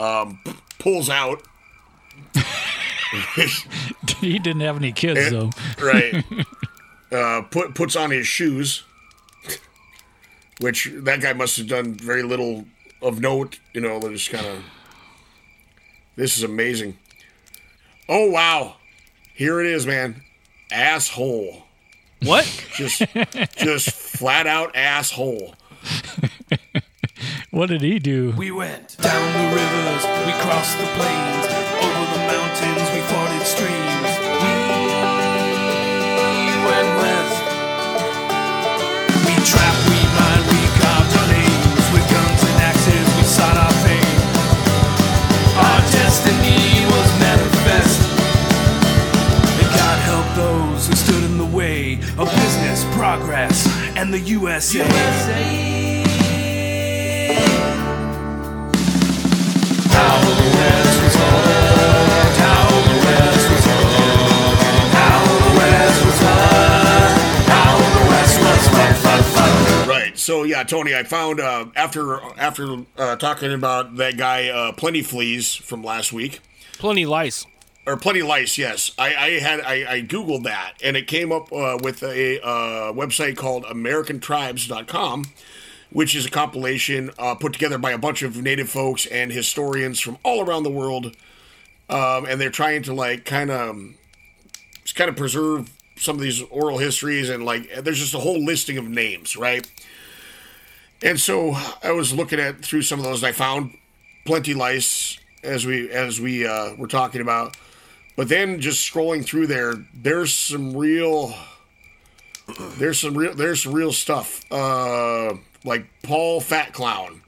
um, pulls out. he didn't have any kids though. right. Uh, put puts on his shoes, which that guy must have done very little of note. You know, they're just kind of. This is amazing. Oh wow, here it is, man. Asshole. What? Just, just flat out asshole. What did he do? We went down the rivers, we crossed the plains, over the mountains, we forded streams. We went west. We trapped, we mined, we carved our names. With guns and axes, we sought our fame. Our destiny was manifest. And God help those who stood in the way of business, progress, and the USA. Right. So yeah, Tony, I found uh, after after uh, talking about that guy uh, Plenty Fleas from last week. Plenty lice. or plenty lice yes i, I had I, I googled that and it came up uh, with a uh, website called americantribes.com which is a compilation uh, put together by a bunch of native folks and historians from all around the world. Um, and they're trying to like kind of kind of preserve some of these oral histories and like there's just a whole listing of names right? And so i was looking at through some of those and i found plenty lice as we as we uh, were talking about. But then just scrolling through there there's some real there's some real there's some real stuff. Uh like paul fat clown.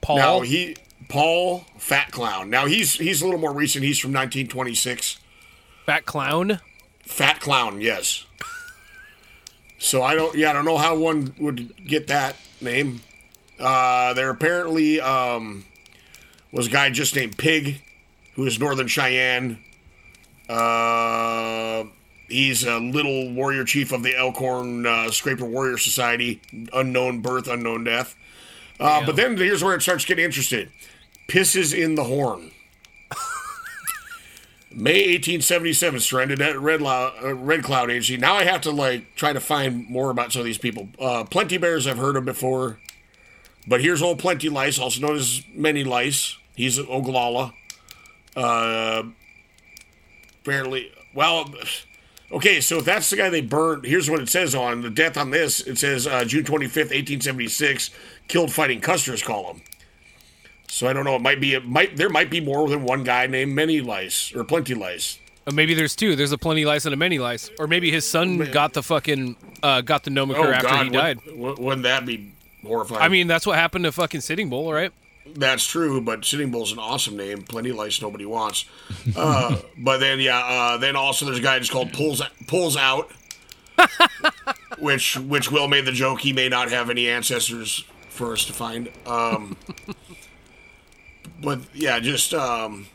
Paul. now he paul fat clown. Now he's he's a little more recent. He's from 1926 Fat clown. fat clown yes. So i don't yeah i don't know how one would get that name. Uh there apparently um was a guy just named pig who is northern cheyenne. Uh he's a little warrior chief of the elkhorn uh, scraper warrior society unknown birth unknown death uh, but then here's where it starts getting interesting pisses in the horn May 1877, surrendered at Red, Lo- uh, Red Cloud Agency. Now I have to like try to find more about some of these people. Uh, Plenty Bears I've heard of before, but here's old Plenty Lice, also known as Many Lice. He's an Oglala. Uh, apparently, well, okay. So if that's the guy they burned, here's what it says on the death on this. It says uh, June 25th, 1876, killed fighting Custer's column. So I don't know. It might be. It might. There might be more than one guy named Many Lice or Plenty Lice. Or maybe there's two. There's a plenty lice and a many lice. Or maybe his son got the fucking uh, got the nomenclature after he died. would- wou- wouldn't that be horrifying? I mean, that's what happened to fucking Sitting Bull, right? That's true, but Sitting Bull's an awesome name. Plenty of Lice nobody wants. Uh, but then, yeah, uh, then also there's a guy just called Pulls Pulls Out, which which Will made the joke he may not have any ancestors for us to find. Um, but yeah, just um,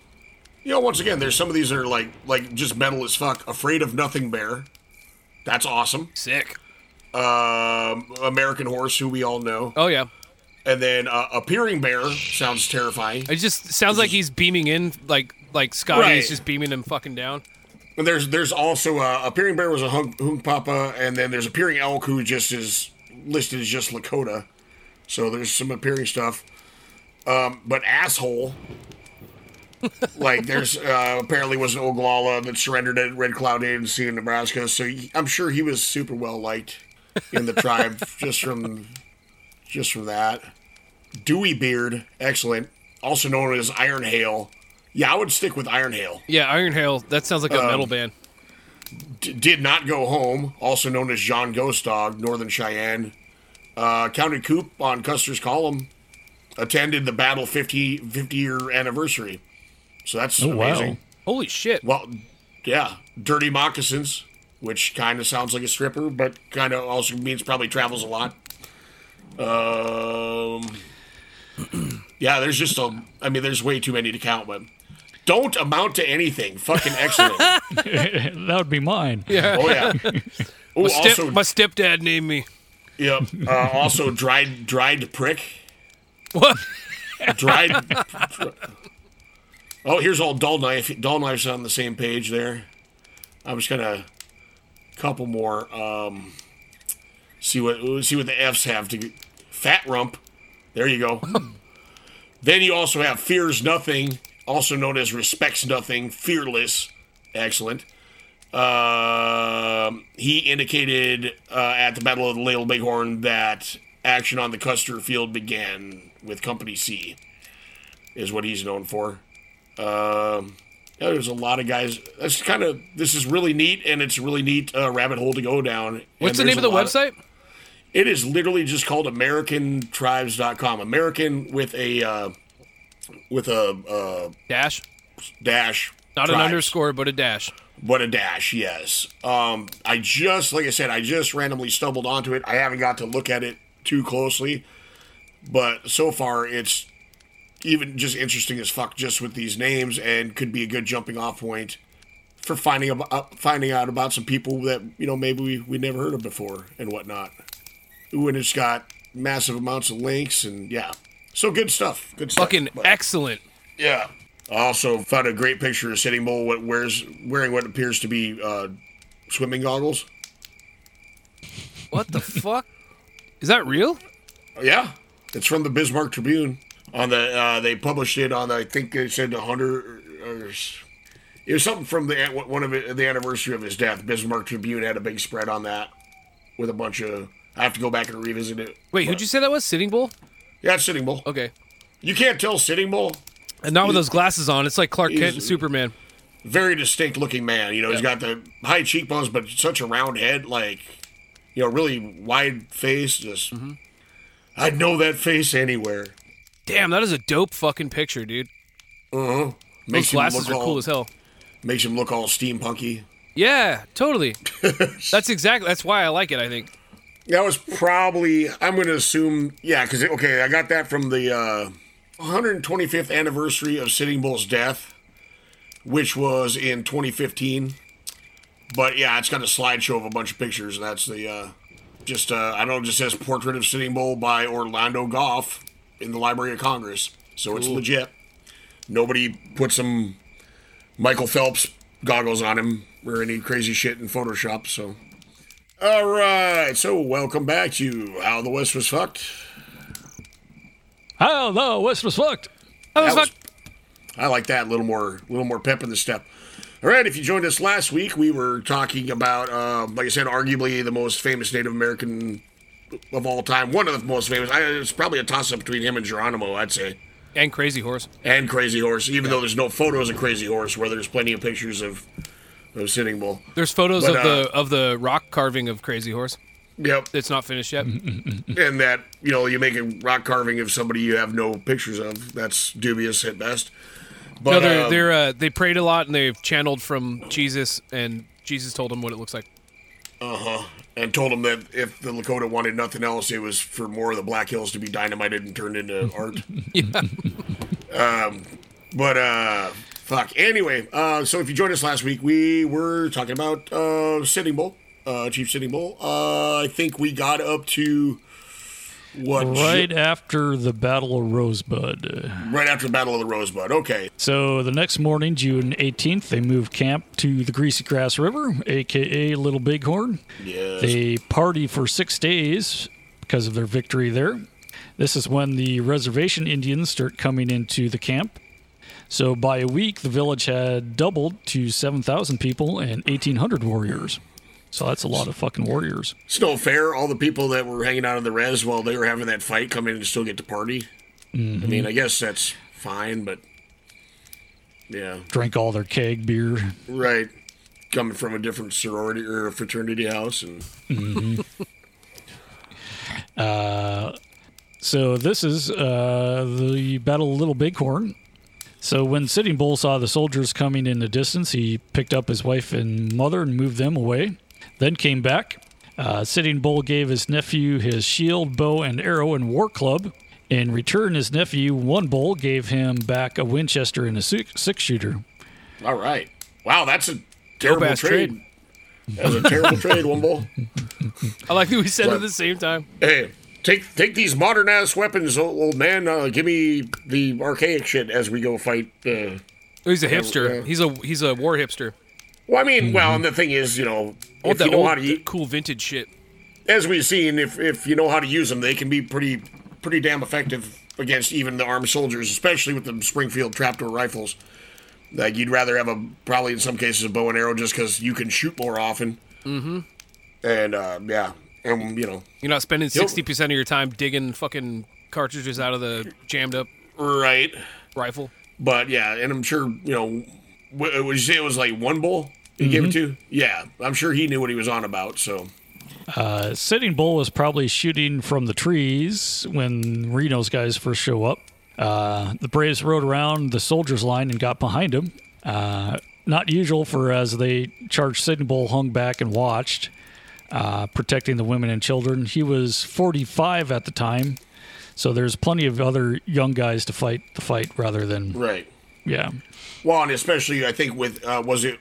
you know, once again, there's some of these that are like like just metal as fuck. Afraid of Nothing Bear, that's awesome. Sick. Um, American Horse, who we all know. Oh yeah. And then uh, Appearing Bear sounds terrifying. It just sounds like he's beaming in, like like Scotty Right. is just beaming him fucking down. And there's there's also uh, Appearing Bear was a hunk, Hunkpapa, and then there's Appearing Elk who just is listed as just Lakota. So there's some appearing stuff. Um, but asshole, like there's uh, apparently was an Oglala that surrendered at Red Cloud Agency in Nebraska. So he, I'm sure he was super well liked in the tribe just from just from that. Dewey Beard, excellent. Also known as Iron Hail. Yeah, I would stick with Iron Hail. Yeah, Iron Hail. That sounds like a metal band. D- did not go home, also known as John Ghost Dog, Northern Cheyenne. Uh, counted coup on Custer's column. Attended the battle 50, 50 year anniversary. So that's Oh, wow. amazing. Holy shit. Well, yeah. Dirty Moccasins, which kind of sounds like a stripper, but kind of also means probably travels a lot. Um, yeah, there's just a. I mean, there's way too many to count, but don't amount to anything. Fucking excellent. that would be mine. oh yeah. Oh, My, step, also, my stepdad named me. Yep. Uh, also, dried dried prick. What? Dried. dr- Oh, here's all dull knife. Dull knife's on the same page there. I'm just gonna couple more. Um, see what see what the Fs have to get. Fat rump. There you go. then you also have fears nothing, also known as respects nothing. Fearless. Excellent. Um he indicated uh, at the Battle of the Little Bighorn that action on the Custer Field began with Company C, is what he's known for. Um, yeah, there's a lot of guys. That's kind of this is really neat, and it's a really neat uh, rabbit hole to go down. What's the name of the website? It is literally just called AmericanTribes.com. American with a uh, with a uh, Dash. dash. Not an underscore, but a dash. But a dash, yes. Um, I just, like I said, I just randomly stumbled onto it. I haven't got to look at it too closely, but so far it's even just interesting as fuck, just with these names, and could be a good jumping off point for finding about uh, finding out about some people that you know maybe we, we never heard of before and whatnot. Ooh, and it's got massive amounts of links and yeah, so good stuff. Good stuff. Fucking But- excellent. yeah. I also found a great picture of Sitting Bull what wears wearing what appears to be uh, swimming goggles. What the fuck? Is that real? Yeah, it's from the Bismarck Tribune. On the uh, they published it on I think they said the hundred or, or it was something from the one of the anniversary of his death. Bismarck Tribune had a big spread on that with a bunch of. I have to go back and revisit it. Wait, But- who'd you say that was? Sitting Bull? Yeah, it's Sitting Bull. Okay. You can't tell Sitting Bull. And not with those glasses on. It's like Clark Kent and Superman. very distinct looking man. You know, he's got the high cheekbones, but such a round head, like you know, really wide face. Just, Mm-hmm. I'd know that face anywhere. Damn, that is a dope fucking picture, dude. Uh-huh. Those glasses look are all, cool as hell. Makes him look all steampunky. Yeah, totally. that's exactly. That's why I like it. I think. That was probably. I'm going to assume. Yeah, because okay, I got that from the uh, 125th anniversary of Sitting Bull's death, which was in 2015. But yeah, it's got a slideshow of a bunch of pictures. and That's the uh, just uh, I don't know. It just says portrait of Sitting Bull by Orlando Goff in the Library of Congress, so it's legit. Nobody put some Michael Phelps goggles on him or any crazy shit in Photoshop. So. All right, so welcome back to How the West Was Fucked. How the West was fucked. That was- fuck. I like that a little more, a little more pep in the step. All right, if you joined us last week, we were talking about, uh, like I said, arguably the most famous Native American of all time. One of the most famous. I, it's probably a toss-up between him and Geronimo, I'd say, And Crazy Horse. and Crazy Horse. Even though there's no photos of Crazy Horse, where there's plenty of pictures of Bull. There's photos But, of the uh, of the rock carving of Crazy Horse. Yep, It's not finished yet. and that you know you make a rock carving of somebody you have no pictures of. That's dubious at best. But no, they're um, they're uh, they prayed a lot and they've channeled from Jesus, and Jesus told them what it looks like. Uh-huh. And told them that if the Lakota wanted nothing else, it was for more of the Black Hills to be dynamited and turned into art. yeah. Um, but uh, fuck. Anyway, uh, so if you joined us last week, we were talking about uh, Sitting Bull, uh, Chief Sitting Bull. Uh, I think we got up to what Right after the Battle of Rosebud. right after the Battle of the Rosebud. Okay, So the next morning, June 18th, they moved camp to the Greasy Grass River, aka Little Bighorn. yes, They party for six days because of their victory there. This is when the reservation Indians start coming into the camp. So by a week, the village had doubled to 7,000 people and 1,800 warriors. So that's a lot of fucking warriors. it's no fair. All the people that were hanging out in the res while they were having that fight come in and still get to party. I mm-hmm. mean, I guess that's fine, but yeah. Drank all their keg beer. Right. Coming from a different sorority or fraternity house and mm-hmm. uh, So this is uh, the Battle of Little Bighorn. So when Sitting Bull saw the soldiers coming in the distance, he picked up his wife and mother and moved them away. Then came back. Uh, Sitting Bull gave his nephew his shield, bow, and arrow and war club. In return, his nephew, One Bull, gave him back a Winchester and a six shooter. all right. Wow, that's a terrible trade. trade. That was a terrible trade, one bull. I like that we said it at the same time. Hey, take take these modern ass weapons, old, old man. Uh, give me the archaic shit as we go fight. Uh, He's a hipster. He's a he's a war hipster. Well, I mean, well, and the thing is, you know, I if you know old, how to, u- cool vintage shit. as we've seen, if if you know how to use them, they can be pretty pretty damn effective against even the armed soldiers, especially with the Springfield trapdoor rifles. Like you'd rather have a probably in some cases a bow and arrow just because you can shoot more often. Mm-hmm. And uh, yeah, and you know, You're not spending sixty percent of your time digging fucking cartridges out of the jammed up right. rifle. But yeah, and I'm sure you know. wh- Would you say it was like one bull he gave it to? Yeah, I'm sure he knew what he was on about. So Uh, Sitting Bull was probably shooting from the trees when Reno's guys first show up. Uh, the Braves rode around the soldiers' line and got behind him. Uh, not usual for as they charged Sitting Bull hung back and watched, uh, protecting the women and children. He was 45 at the time, so there's plenty of other young guys to fight the fight rather than right. yeah. Well, and especially I think with uh, was it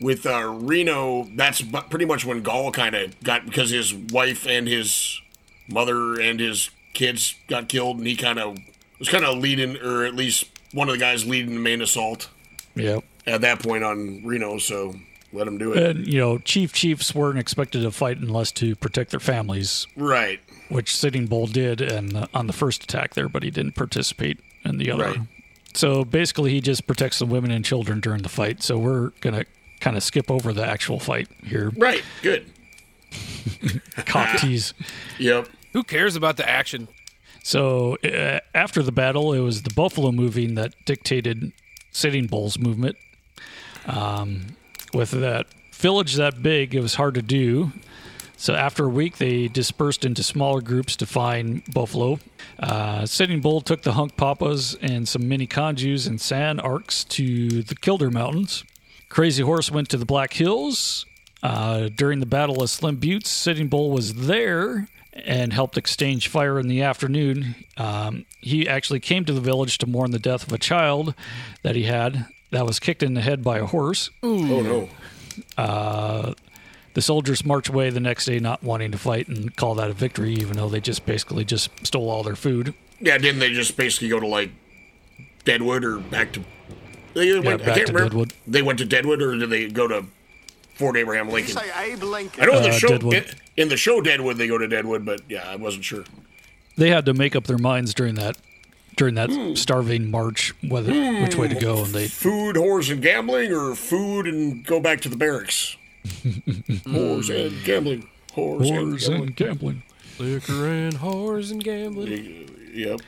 with uh, Reno? That's pretty much when Gall kind of got because his wife and his mother and his kids got killed, and he kind of was kind of leading, or at least one of the guys leading the main assault Yep. at that point on Reno. So let him do it. And you know, chief chiefs weren't expected to fight unless to protect their families. right. which Sitting Bull did and uh, on the first attack there, but he didn't participate in the other. Right. So basically, he just protects the women and children during the fight. So we're gonna kind of skip over the actual fight here. Right. Good. Cop tease. Yep. Who cares about the action? So uh, after the battle, it was the buffalo moving that dictated Sitting Bull's movement. Um, with that village that big, it was hard to do. So after a week, they dispersed into smaller groups to find buffalo. Uh, Sitting Bull took the Hunkpapas and some Miniconjous and Sans Arcs to the Killdeer Mountains. Crazy Horse went to the Black Hills. Uh, during the Battle of Slim Buttes, Sitting Bull was there and helped exchange fire in the afternoon. Um, he actually came to the village to mourn the death of a child that he had that was kicked in the head by a horse. Oh no. The soldiers march away the next day, not wanting to fight and call that a victory, even though they just basically just stole all their food. Yeah. Didn't they just basically go to like Deadwood or back to? They went, I back can't to remember. Deadwood. They went to Deadwood, or did they go to Fort Abraham Lincoln? Say Abe Lincoln. I know in the Uh, show Deadwood. in, in the show Deadwood they go to Deadwood, but yeah, I wasn't sure. They had to make up their minds during that during that starving march whether which way to go, and they Food, whores, and gambling, or food and go back to the barracks. whores and gambling. Whores, whores and and gambling. Liquor and whores and gambling. gambling. Yep.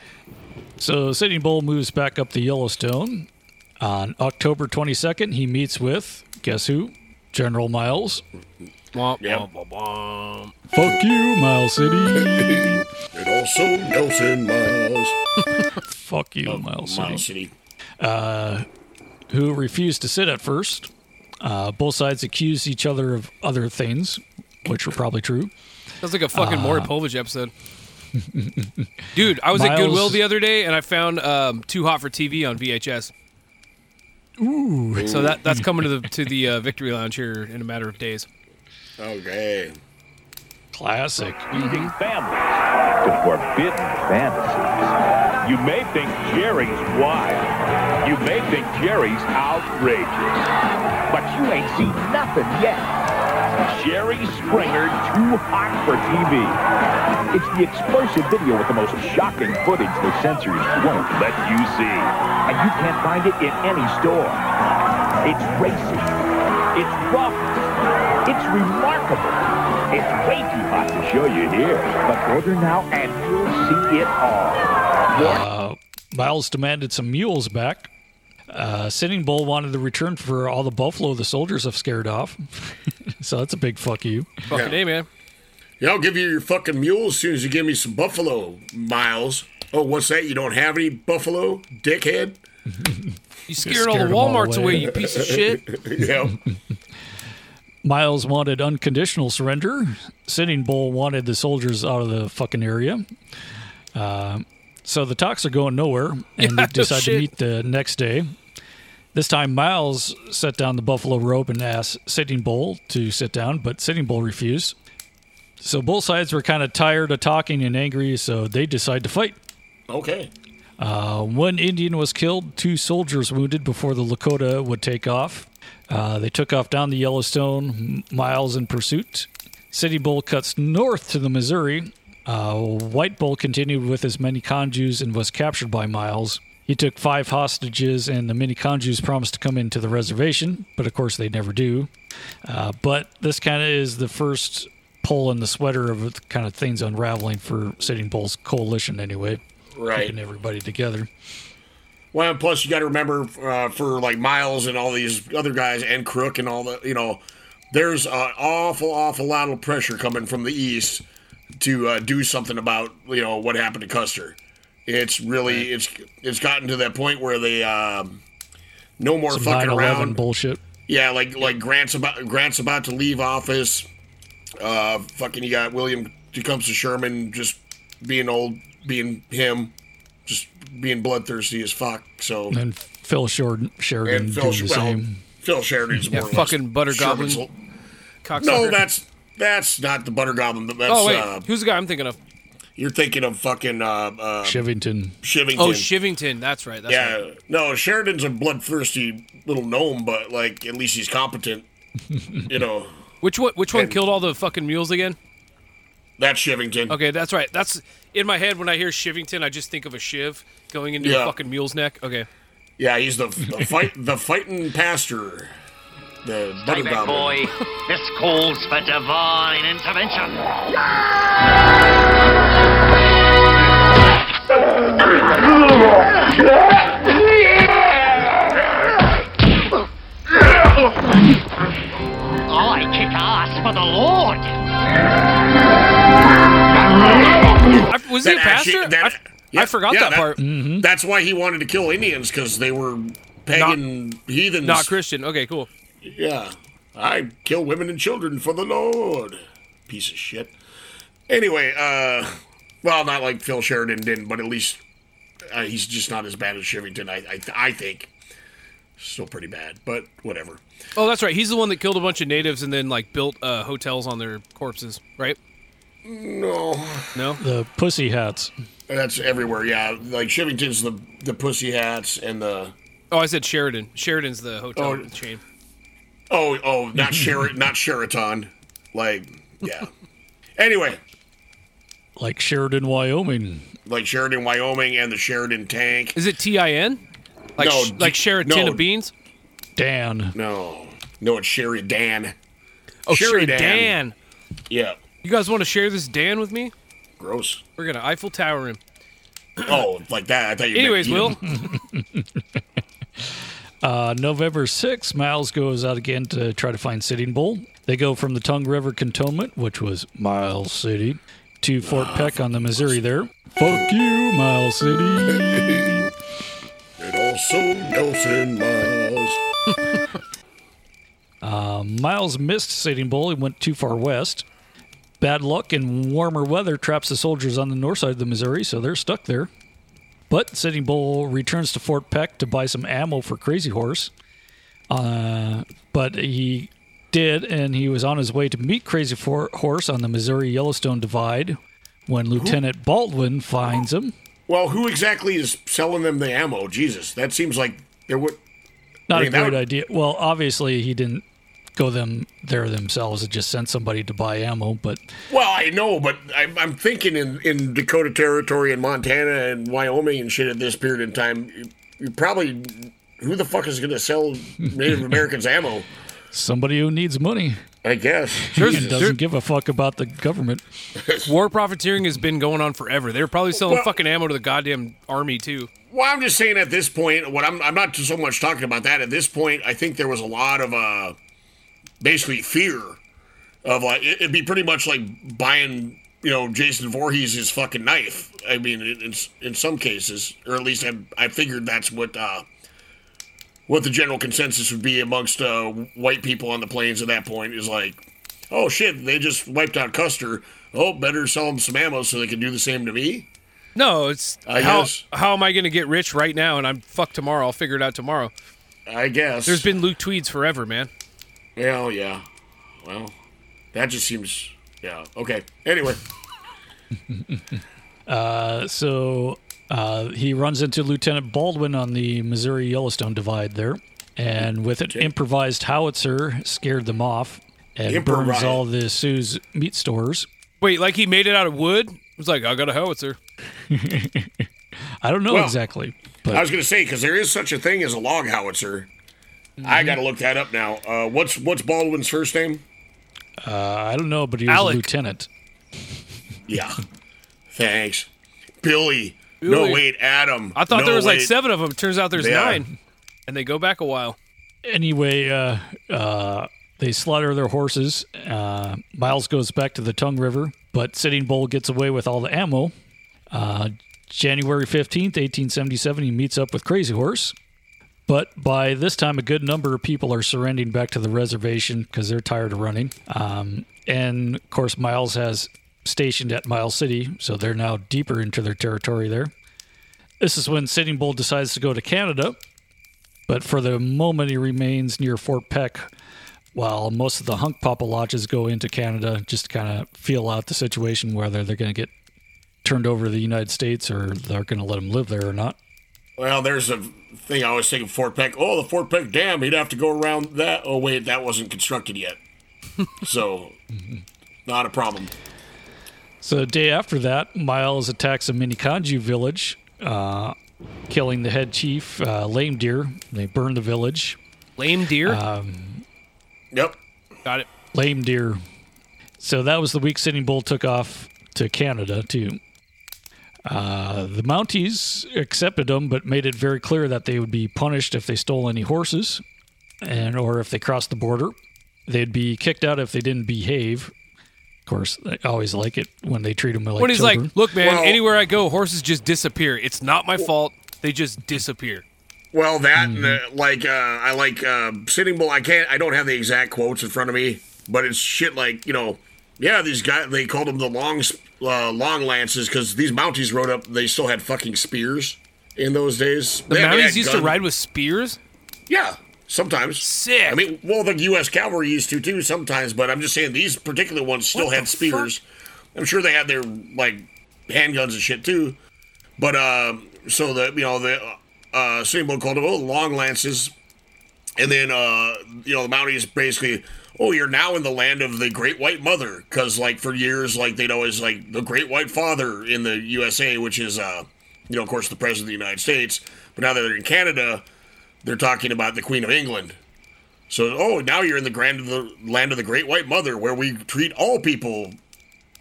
So Sitting Bull moves back up the Yellowstone. On October 22nd, he meets with guess who? General Miles. Womp, Yep. womp, womp, womp. Fuck you, Miles City. And also Nelson Miles. Fuck you, Miles City. Miles City. who refused to sit at first. Uh, both sides accused each other of other things, which were probably true. Sounds like a fucking Maury Povich episode. Dude, I was at Goodwill the other day and I found um, Too Hot for TV on VHS. Ooh. So that that's coming to the to the uh, Victory Lounge here in a matter of days. Okay. Classic. Using families to forbidden fantasies. You may think Jerry's wild. You may think Jerry's outrageous. But you ain't seen nothing yet. Jerry Springer, too hot for TV. It's the explosive video with the most shocking footage the censors won't let you see. And you can't find it in any store. It's racing. It's rough. It's remarkable. It's way too hot to show you here. But order now and you'll see it all. Uh, Miles demanded some mules back. Uh, Sitting Bull wanted the return for all the buffalo the soldiers have scared off. so that's a big fuck you. Fucking Yeah. A, man. Yeah, I'll give you your fucking mule as soon as you give me some buffalo, Miles. Oh, what's that? You don't have any buffalo, dickhead? You scared all the scared 'em all Walmarts away, away. you piece of shit. yeah. Miles wanted unconditional surrender. Sitting Bull wanted the soldiers out of the fucking area. Uh, so the talks are going nowhere, and they decide to meet the next day. This time, Miles set down the buffalo rope and asked Sitting Bull to sit down, but Sitting Bull refused. So both sides were kind of tired of talking and angry, so they decide to fight. Okay. Uh, one Indian was killed, two soldiers wounded before the Lakota would take off. Uh, they took off down the Yellowstone, miles in pursuit. Sitting Bull cuts north to the Missouri. Uh, White Bull continued with his Miniconjous and was captured by Miles. He took five hostages, and the Miniconjous promised to come into the reservation, but of course they never do. Uh, but this kind of is the first pull in the sweater of kind of things unraveling for Sitting Bull's coalition, anyway. Right. Keeping everybody together. Well, plus you got to remember uh, for like Miles and all these other guys and Crook and all the you know, there's an awful, awful lot of pressure coming from the east to uh, do something about you know what happened to Custer. It's really it's it's gotten to that point where they um, no more Some fucking around. bullshit. Yeah, like like Grant's about Grant's about to leave office. Uh, fucking, you got William Tecumseh Sherman just being old, being him, just being bloodthirsty as fuck. So And Phil Sheridan, Sheridan and Phil, doing Sh- the well, same. Phil Sheridan's Yeah, more or fucking less Butter Goblin. Sherman's- No, that's that's not the Butter Goblin. but That's Oh wait, uh, who's the guy I'm thinking of? you're thinking of fucking uh, uh, Shivington. Shivington. Oh, Shivington. That's right. That's yeah, right. no, Sheridan's a bloodthirsty little gnome, but like at least he's competent. you know, Which one? Which one And- killed all the fucking mules again? that's Shivington. Okay, that's right. That's in my head when I hear Shivington. I just think of a shiv going into Yeah. a fucking mule's neck. Okay. Yeah, he's the, the fight the fighting pastor. The Stay back, Goblin. boy. This calls for divine intervention. I kick ass for the Lord. I, was he a pastor? actually- that- I, yeah, I forgot yeah, that, part. That's why he wanted to kill Indians because they were pagan heathens. Not Christian. Okay, cool. Yeah, I kill women and children for the Lord. Piece of shit. Anyway, uh, well, not like Phil Sheridan didn't, but at least uh, he's just not as bad as Shivington. I, I, I think. Still pretty bad, but whatever. Oh, that's right. He's the one that killed a bunch of natives and then like built uh, hotels on their corpses, right? No, No. The Pussy Hats. that's everywhere. Yeah, like Shivington's the the pussy hats and the Oh, I said Sheridan. Sheridan's the hotel Oh. chain. Oh oh not Sheraton not Sheraton. Like yeah. Anyway, Like Sheridan, Wyoming. like Sheridan, Wyoming, and the Sheridan tank. Is it T I N? Like No, sh- like D- share a tin no. of beans? Dan. No, no, it's Sheridan. Oh, Sheridan. Sheridan. Yeah, You guys want to share this Dan with me? gross. We're gonna Eiffel Tower him. Oh, like that. I thought you. Anyways, meant Will. Uh, November 6th, Miles goes out again to try to find Sitting Bull. They go from the Tongue River Cantonment, which was Miles City, to Fort Peck on the Missouri there. Fuck you, Miles City. And also Nelson Miles. Miles missed Sitting Bull. He went too far west. Bad luck and warmer weather traps the soldiers on the north side of the Missouri, so they're stuck there. But Sitting Bull returns to Fort Peck to buy some ammo for Crazy Horse. Uh, but he did, and he was on his way to meet Crazy For- Horse on the Missouri Yellowstone Divide when Lieutenant Baldwin finds him. Well, who exactly is selling them the ammo? Jesus, that seems like there would. Not I mean, a that great would- idea. Well, obviously he didn't go them there themselves. and just send somebody to buy ammo. But Well, I know, but I'm, I'm thinking in, in Dakota Territory and Montana and Wyoming and shit at this period in time, you, you probably who the fuck is going to sell Native Americans ammo? somebody who needs money I guess. There's- and doesn't give a fuck about the government. War profiteering has been going on forever. They're probably selling Well- fucking ammo to the goddamn army too. Well, I'm just saying at this point, what I'm I'm not so much talking about that. At this point, I think there was a lot of uh, basically fear of like it- it'd be pretty much like buying you know Jason Voorhees his fucking knife. I mean, it's in some cases, or at least I I figured that's what uh, what the general consensus would be amongst uh, white people on the plains at that point is like, oh shit, they just wiped out Custer. Oh, better sell them some ammo so they can do the same to me. No, it's I how guess. how am I going to get rich right now and I'm fucked tomorrow? I'll figure it out tomorrow. I guess There's been Luke Tweeds forever, man. Well, yeah. Well, that just seems. Yeah. Okay. Anyway. Uh, so Uh, he runs into Lieutenant Baldwin on the Missouri Yellowstone Divide there, and with an improvised howitzer, scared them off and burns all the Sioux's meat stores. Wait, like he made it out of wood? It was like, I got a howitzer. I don't know Well, exactly, I was going to say because there is such a thing as a log howitzer. I Mm-hmm. got to look that up now. Uh, what's what's Baldwin's first name? uh, I don't know. But he was Alec. a lieutenant. Yeah. Thanks, Billy. No, wait, Adam. I thought No, there was like seven of them. Turns out there's They are. nine. And they go back a while. Anyway, uh, uh, they slaughter their horses. Uh, Miles goes back to the Tongue River, but Sitting Bull gets away with all the ammo. Uh, January 15th, 1877, he meets up with Crazy Horse. But by this time, a good number of people are surrendering back to the reservation because they're tired of running. Um, and of course, Miles has stationed at Miles City, so they're now deeper into their territory there. This is when Sitting Bull decides to go to Canada, but for the moment, he remains near Fort Peck while most of the Hunkpapa lodges go into Canada just to kind of feel out the situation, whether they're going to get turned over to the United States or they're going to let them live there or not. Well, there's a thing I always think of Fort Peck. Oh, the Fort Peck Dam. He'd have to go around that. Oh, wait, that wasn't constructed yet. so, not a problem. So the day after that, Miles attacks a Minikanju village, uh, killing the head chief, uh, Lame Deer. They burn the village. Lame deer. Yep. got it. Lame Deer. So that was the week Sitting Bull took off to Canada, too. Uh, the Mounties accepted them, but made it very clear that they would be punished if they stole any horses, and or if they crossed the border. They'd be kicked out if they didn't behave. Of course, I always like it when they treat them like when he's children. like, look, man, Well- anywhere I go, horses just disappear. It's not my fault. They just disappear. Well, that and uh, Mm-hmm. like uh, I like uh, Sitting Bull. I can't. I don't have the exact quotes in front of me, but it's shit like you know. Yeah, these guys. They called them the long uh, long lances because these Mounties rode up. They still had fucking spears in those days. The They they Mounties had used to ride with spears. Yeah, sometimes. Sick. I mean, well, the U.S. cavalry used to too sometimes, but I'm just saying these particular ones still had spears. I'm sure they had their like handguns and shit too. But um, so the you know the uh, Sitting Bull called them oh long lances, and then uh, you know the Mounties basically oh you're now in the land of the Great White Mother because like for years like they'd always like the Great White Father in the USA, which is uh, you know of course the President of the United States. But now that they're in Canada, they're talking about the Queen of England. So, oh, now you're in the grand of the land of the Great White Mother, where we treat all people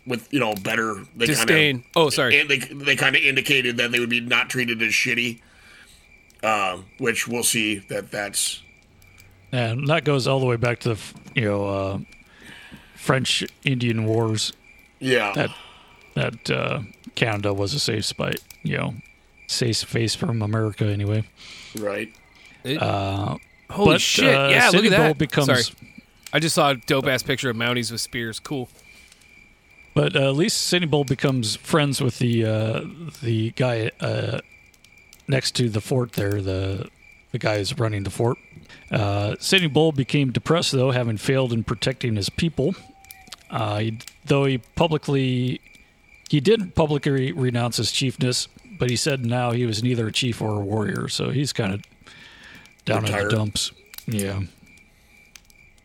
with you know better. They Disdain. Kinda, Oh, sorry. And they they kind of indicated that they would be not treated as shitty. Uh, which we'll see that that's and that goes all the way back to the you know uh, French Indian Wars. yeah That that uh, Canada was a safe spot, you know, safe space from America anyway. right. Holy but shit! uh, yeah, look at Bull that. becomes Sorry, I just saw a dope ass picture of Mounties with spears. Cool. But uh, at least Sitting Bull becomes friends with the uh, the guy uh, next to the fort there, the the guy who's running the fort. Uh, Sitting Bull became depressed though, having failed in protecting his people. Uh, he, though he publicly he didn't publicly renounce his chiefness, but he said now he was neither a chief or a warrior, so he's kind of down in the dumps. Yeah.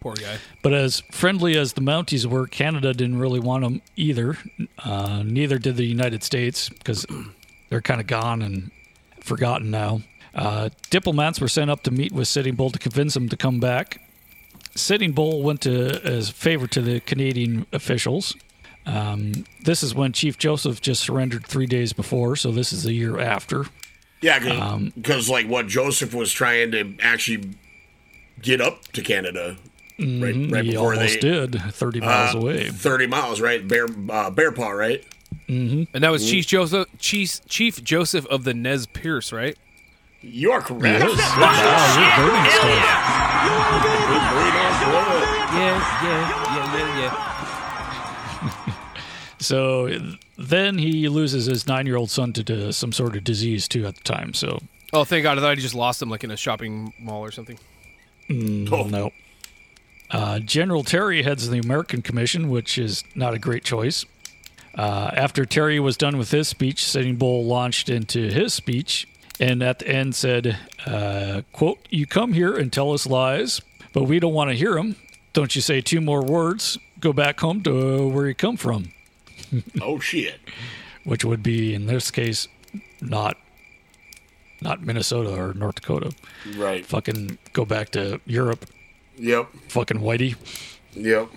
Poor guy. But as friendly as the Mounties were, Canada didn't really want them either. Uh, neither did the United States because they're kind of gone and forgotten now. Uh, diplomats were sent up to meet with Sitting Bull to convince him to come back. Sitting Bull went to as a favor to the Canadian officials. Um, this is when Chief Joseph just surrendered three days before, so this is the year after. Yeah, because like what Joseph was trying to actually get up to Canada, right, right Mm-hmm. he before almost they did, 30 miles uh, away. thirty miles, right? Bear uh, Bear Paw, right? And that was Chief Joseph, Chief Chief Joseph of the Nez Perce, right? You are correct. Wow, you're learning stuff. Yeah, yeah, yeah, yeah, yeah. So then he loses his nine year old son to, to some sort of disease too at the time. So Oh, thank God! I thought he just lost him, like in a shopping mall or something. Oh, no. Uh, General Terry heads the American Commission, which is not a great choice. Uh, after Terry was done with his speech, Sitting Bull launched into his speech and at the end said, uh, quote, You come here and tell us lies, but we don't want to hear them. Don't you say two more words, go back home to where you come from, Oh shit. which would be, in this case, not not Minnesota or North Dakota. Right. Fucking go back to Europe, Yep. fucking whitey. Yep.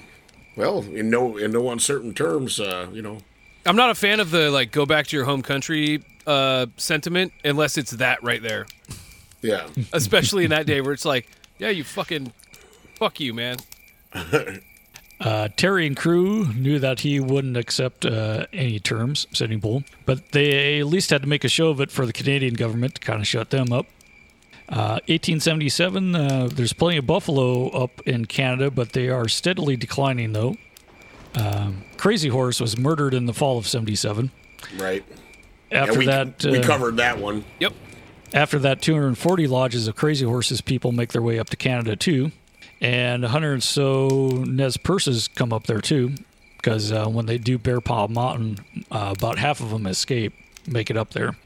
Well, in no in no uncertain terms, uh, you know. I'm not a fan of the like go back to your home country uh, sentiment unless it's that right there. Yeah. Especially in that day where it's like, yeah, you fucking fuck you, man. Uh, Terry and crew knew that he wouldn't accept uh, any terms, Sitting Bull, but they at least had to make a show of it for the Canadian government to kind of shut them up. Uh, 1877, uh, there's plenty of buffalo up in Canada, but they are steadily declining, though. Um, Crazy Horse was murdered in the fall of 77. Right. After and we, that, we uh, covered that one. Yep. after that, 240 lodges of Crazy Horses people make their way up to Canada too, and 100 or so Nez Perces come up there too, because uh, when they do Bear Paw Mountain, uh, about half of them escape, make it up there.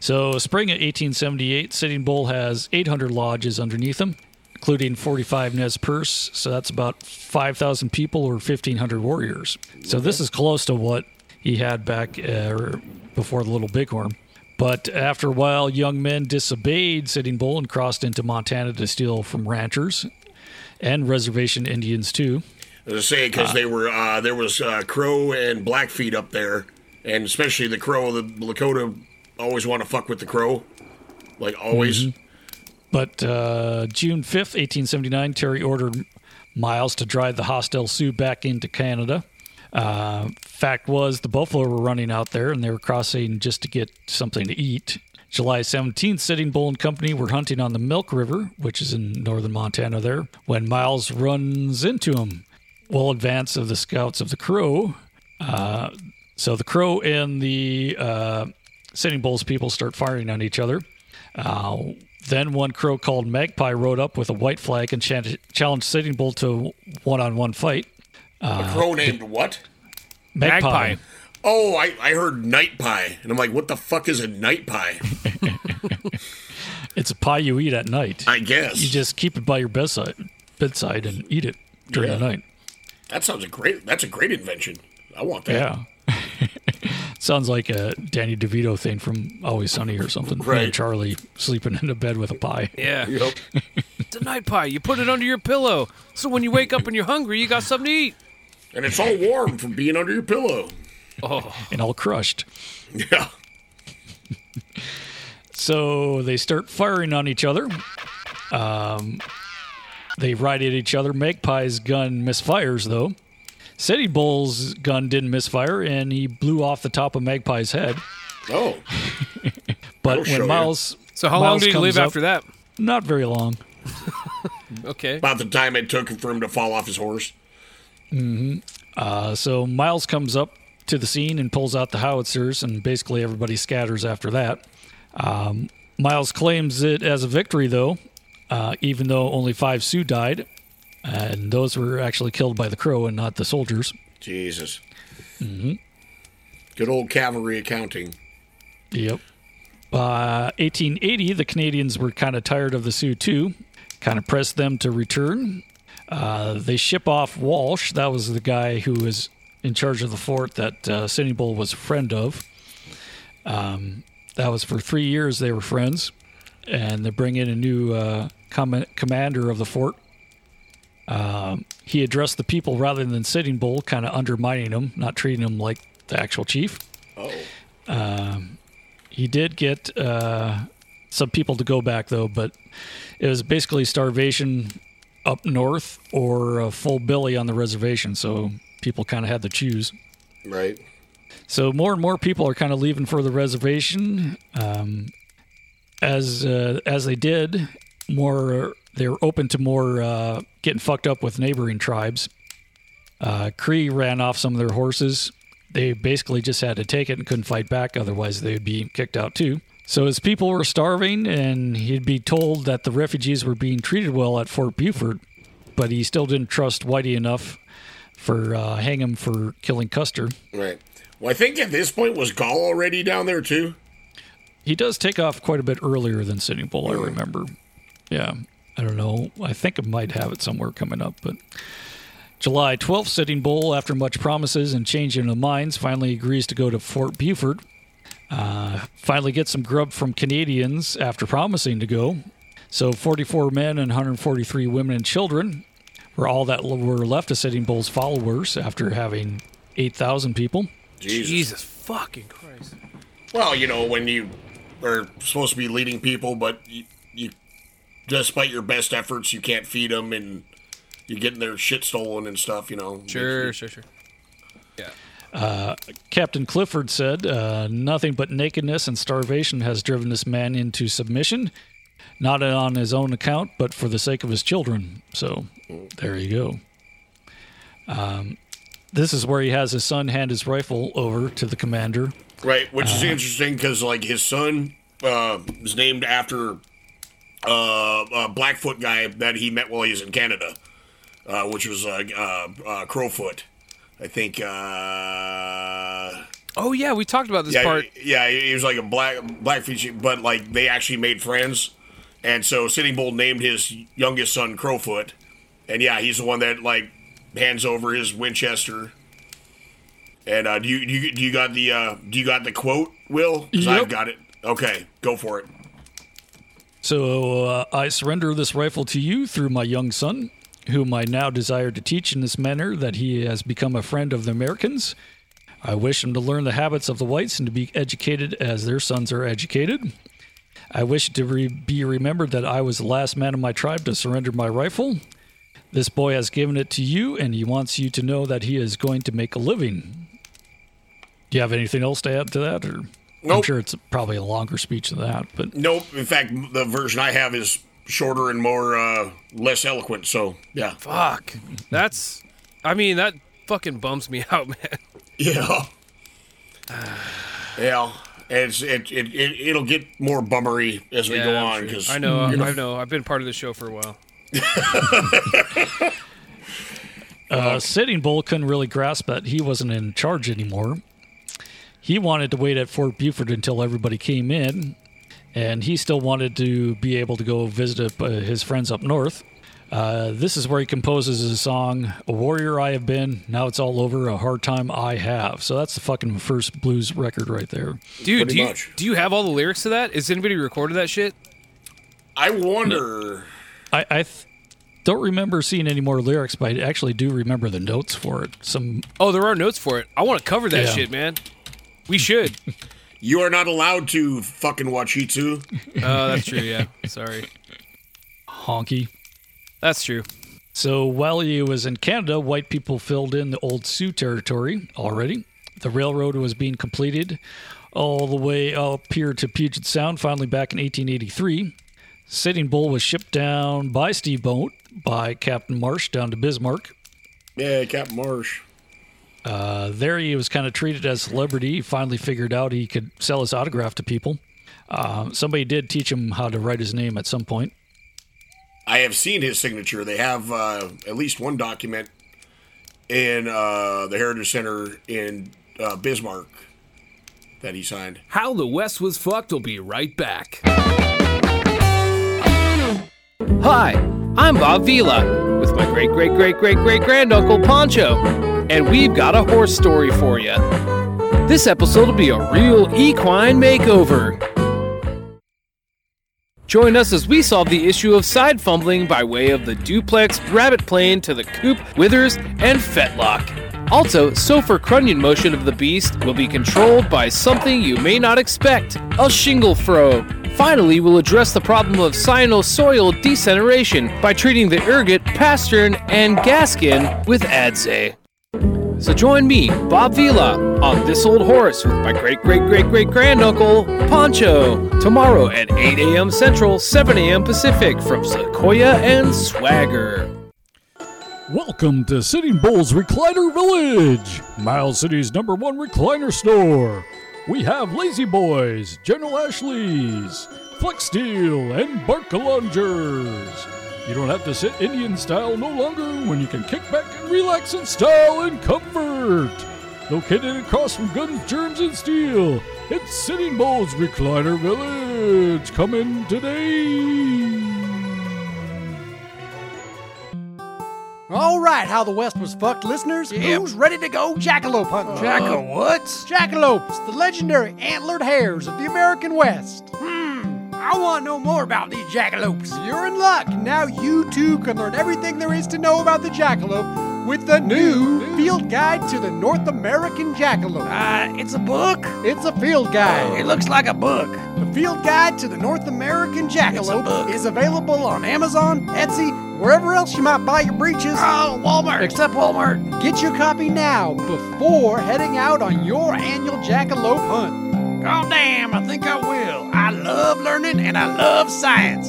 So, spring of 1878, Sitting Bull has 800 lodges underneath him, including 45 Nez Perce. So that's about 5,000 people or 1,500 warriors. So this is close to what he had back uh, before the Little Bighorn. But after a while, young men disobeyed Sitting Bull and crossed into Montana to steal from ranchers and reservation Indians too. I say, because they were uh, there was uh, Crow and Blackfeet up there, and especially the Crow. The Lakota always want to fuck with the Crow, like always. But uh, June 5th, 1879, Terry ordered Miles to drive the hostile Sioux back into Canada. Uh, fact was, the buffalo were running out there and they were crossing just to get something to eat. July 17th, Sitting Bull and Company were hunting on the Milk River, which is in northern Montana there, when Miles runs into him. Well, advance of the scouts of the Crow. Uh, so the Crow and the uh, Sitting Bull's people start firing on each other. Uh, then one crow called Magpie rode up with a white flag and challenged Sitting Bull to one-on-one fight. a uh, Crow named what? Magpie. Magpie. Oh, I, I heard Night Pie, and I'm like, what the fuck is a Night Pie? It's a pie you eat at night. I guess You just keep it by your bedside, bedside and eat it during Yeah. the night. that sounds a great. That's a great invention. I want that. Yeah. Sounds like a Danny DeVito thing from Always Sunny or something. Right. And Charlie sleeping in a bed with a pie. Yeah. Yep. It's a night pie. You put it under your pillow. So when you wake up and you're hungry, you got something to eat. and it's all warm from being under your pillow. Oh. and all crushed. Yeah. So they start firing on each other. Um, they ride at each other. Magpie's gun misfires, though. Sitting Bull's gun didn't misfire, and he blew off the top of Magpie's head. Oh, But That'll show when you. Miles, So how long did he comes live up- after that? Not very long. Okay. about the time it took for him to fall off his horse. Mm-hmm. Uh, so Miles comes up to the scene and pulls out the howitzers, and basically everybody scatters after that. Um, Miles claims it as a victory, though, uh, even though only five Sioux died, and those were actually killed by the Crow and not the soldiers. Jesus. Mm-hmm. Good old cavalry accounting. Yep. By 1880, the Canadians were kind of tired of the Sioux too, kind of pressed them to return. Uh, they ship off Walsh. That was the guy who was in charge of the fort that uh, Sitting Bull was a friend of. Um, that was for three years they were friends, and they bring in a new uh, com- commander of the fort. Um, he addressed the people rather than Sitting Bull, kind of undermining them, not treating them like the actual chief Oh. he did get uh, some people to go back though, but it was basically starvation up north or a full billy on the reservation. So people kind of had to choose. Right. So more and more people are kind of leaving for the reservation. Um, as uh, as they did, more they were open to more uh, getting fucked up with neighboring tribes. Uh, Cree ran off some of their horses. They basically just had to take it and couldn't fight back, otherwise they'd be kicked out too. So his people were starving, and he'd be told that the refugees were being treated well at Fort Buford, but he still didn't trust Whitey enough for uh, hang him for killing Custer. Right. Well, I think at this point was Gall already down there too. He does take off quite a bit earlier than Sitting Bull, I remember. Yeah. I don't know. I think it might have it somewhere coming up, but July 12th, Sitting Bull, after much promises and changing of minds, finally agrees to go to Fort Buford. Uh, finally gets some grub from Canadians after promising to go. So 44 men and 143 women and children were all that were left of Sitting Bull's followers after having 8,000 people. Jesus. Jesus fucking Christ. Well, you know when you are supposed to be leading people, but you, you despite your best efforts, you can't feed them, and you're getting their shit stolen and stuff. You know. Sure, sure, sure. Captain Clifford said, uh, Nothing but nakedness and starvation has driven this man into submission, not on his own account, but for the sake of his children. So there you go. Um, this is where he has his son hand his rifle over to the commander. Right, which is interesting because like his son uh, is named after uh, a Blackfoot guy that he met while he was in Canada, uh, which was uh, uh, uh, Crowfoot. I think. Uh, Oh yeah, we talked about this yeah, part. yeah, he was like a black Blackfeet, but like they actually made friends, and so Sitting Bull named his youngest son Crowfoot, and yeah, he's the one that like hands over his Winchester. And uh, do you do you, do you got the uh, do you got the quote, Will? 'Cause I've got it. Okay, go for it. So uh, I surrender this rifle to you through my young son, whom I now desire to teach in this manner that he has become a friend of the Americans. I wish him to learn the habits of the whites and to be educated as their sons are educated. I wish to re- be remembered that I was the last man of my tribe to surrender my rifle. This boy has given it to you, and he wants you to know that he is going to make a living. Do you have anything else to add to that? Or I'm sure it's probably a longer speech than that, but Nope. In fact, the version I have is shorter and more uh, less eloquent. So yeah, Fuck. That's. I mean, that fucking bums me out, man. yeah, yeah. It's it it, it it'll get more bummery as we Yeah, go I'm on sure. because I know, I know. I've been part of the show for a while. Uh, Sitting Bull couldn't really grasp that he wasn't in charge anymore. He wanted to wait at Fort Buford until everybody came in, and he still wanted to be able to go visit uh, his friends up north. Uh, this is where he composes his song, A Warrior I Have Been, Now It's All Over, A Hard Time I Have. So that's the fucking first blues record right there. Dude, Pretty do you, much. do you have all the lyrics to that? Has anybody recorded that shit? I wonder. I, I th- don't remember seeing any more lyrics, but I actually do remember the notes for it. Some Oh, there are notes for it. I want to cover that Yeah. shit, man. We should. You are not allowed to fucking wasichu. Oh, that's true. Yeah. Sorry. honky. That's true. So while he was in Canada, white people filled in the old Sioux territory already. The railroad was being completed all the way up here to Puget Sound, finally back in 1883. Sitting Bull was shipped down by steamboat by Captain Marsh down to Bismarck. Yeah, Captain Marsh. Uh, there he was kind of treated as a celebrity. He finally figured out he could sell his autograph to people. Uh, somebody did teach him how to write his name at some point. I have seen his signature. They have uh, at least one document in uh, the Heritage Center in uh, Bismarck that he signed. How the West Was Fucked We'll be right back. Hi, I'm Bob Vila with my great great great great great granduncle Poncho, and we've got a horse story for you. This episode will be a real equine makeover. Join us as we solve the issue of side fumbling by way of the duplex rabbet plane to the croup, withers, and fetlock. Also, sofa crunion motion of the beast will be controlled by something you may not expect a shingle froe. Finally, we'll address the problem of sinusoidal deceleration by treating the ergot, pastern, and gaskin with Adze. So join me, Bob Vila, on This Old Horse with my great great great great granduncle, Poncho, tomorrow at 8 a.m. Central, 7 a.m. Pacific from Sequoia and Swagger. Welcome to Sitting Bull's Recliner Village, Miles City's number one recliner store. We have La-Z-Boys, General Ashley's, Flexsteel, and Barcaloungers. You don't have to sit Indian style no longer when you can kick back and relax in style and comfort. Located across from Guns, Germs, and Steel, it's Sitting Bull's Recliner Village. Come in today. All right, how the West was fucked, listeners. Who's ready to go jackalope hunting? Jackal what? Jackalopes, the legendary antlered hares of the American West. Hmm, I want to know more about these jackalopes. You're in luck. Now you too can learn everything there is to know about the jackalope with the new Field Guide to the North American Jackalope. Uh, it's a book? It's a field guide. It looks like a book. The Field Guide to the North American. Jackalope is available on Amazon, Etsy, wherever else you might buy your breeches. Oh, Walmart. Except Walmart. Get your copy now before heading out on your annual jackalope hunt. God damn, I think I will. I love learning and I love science.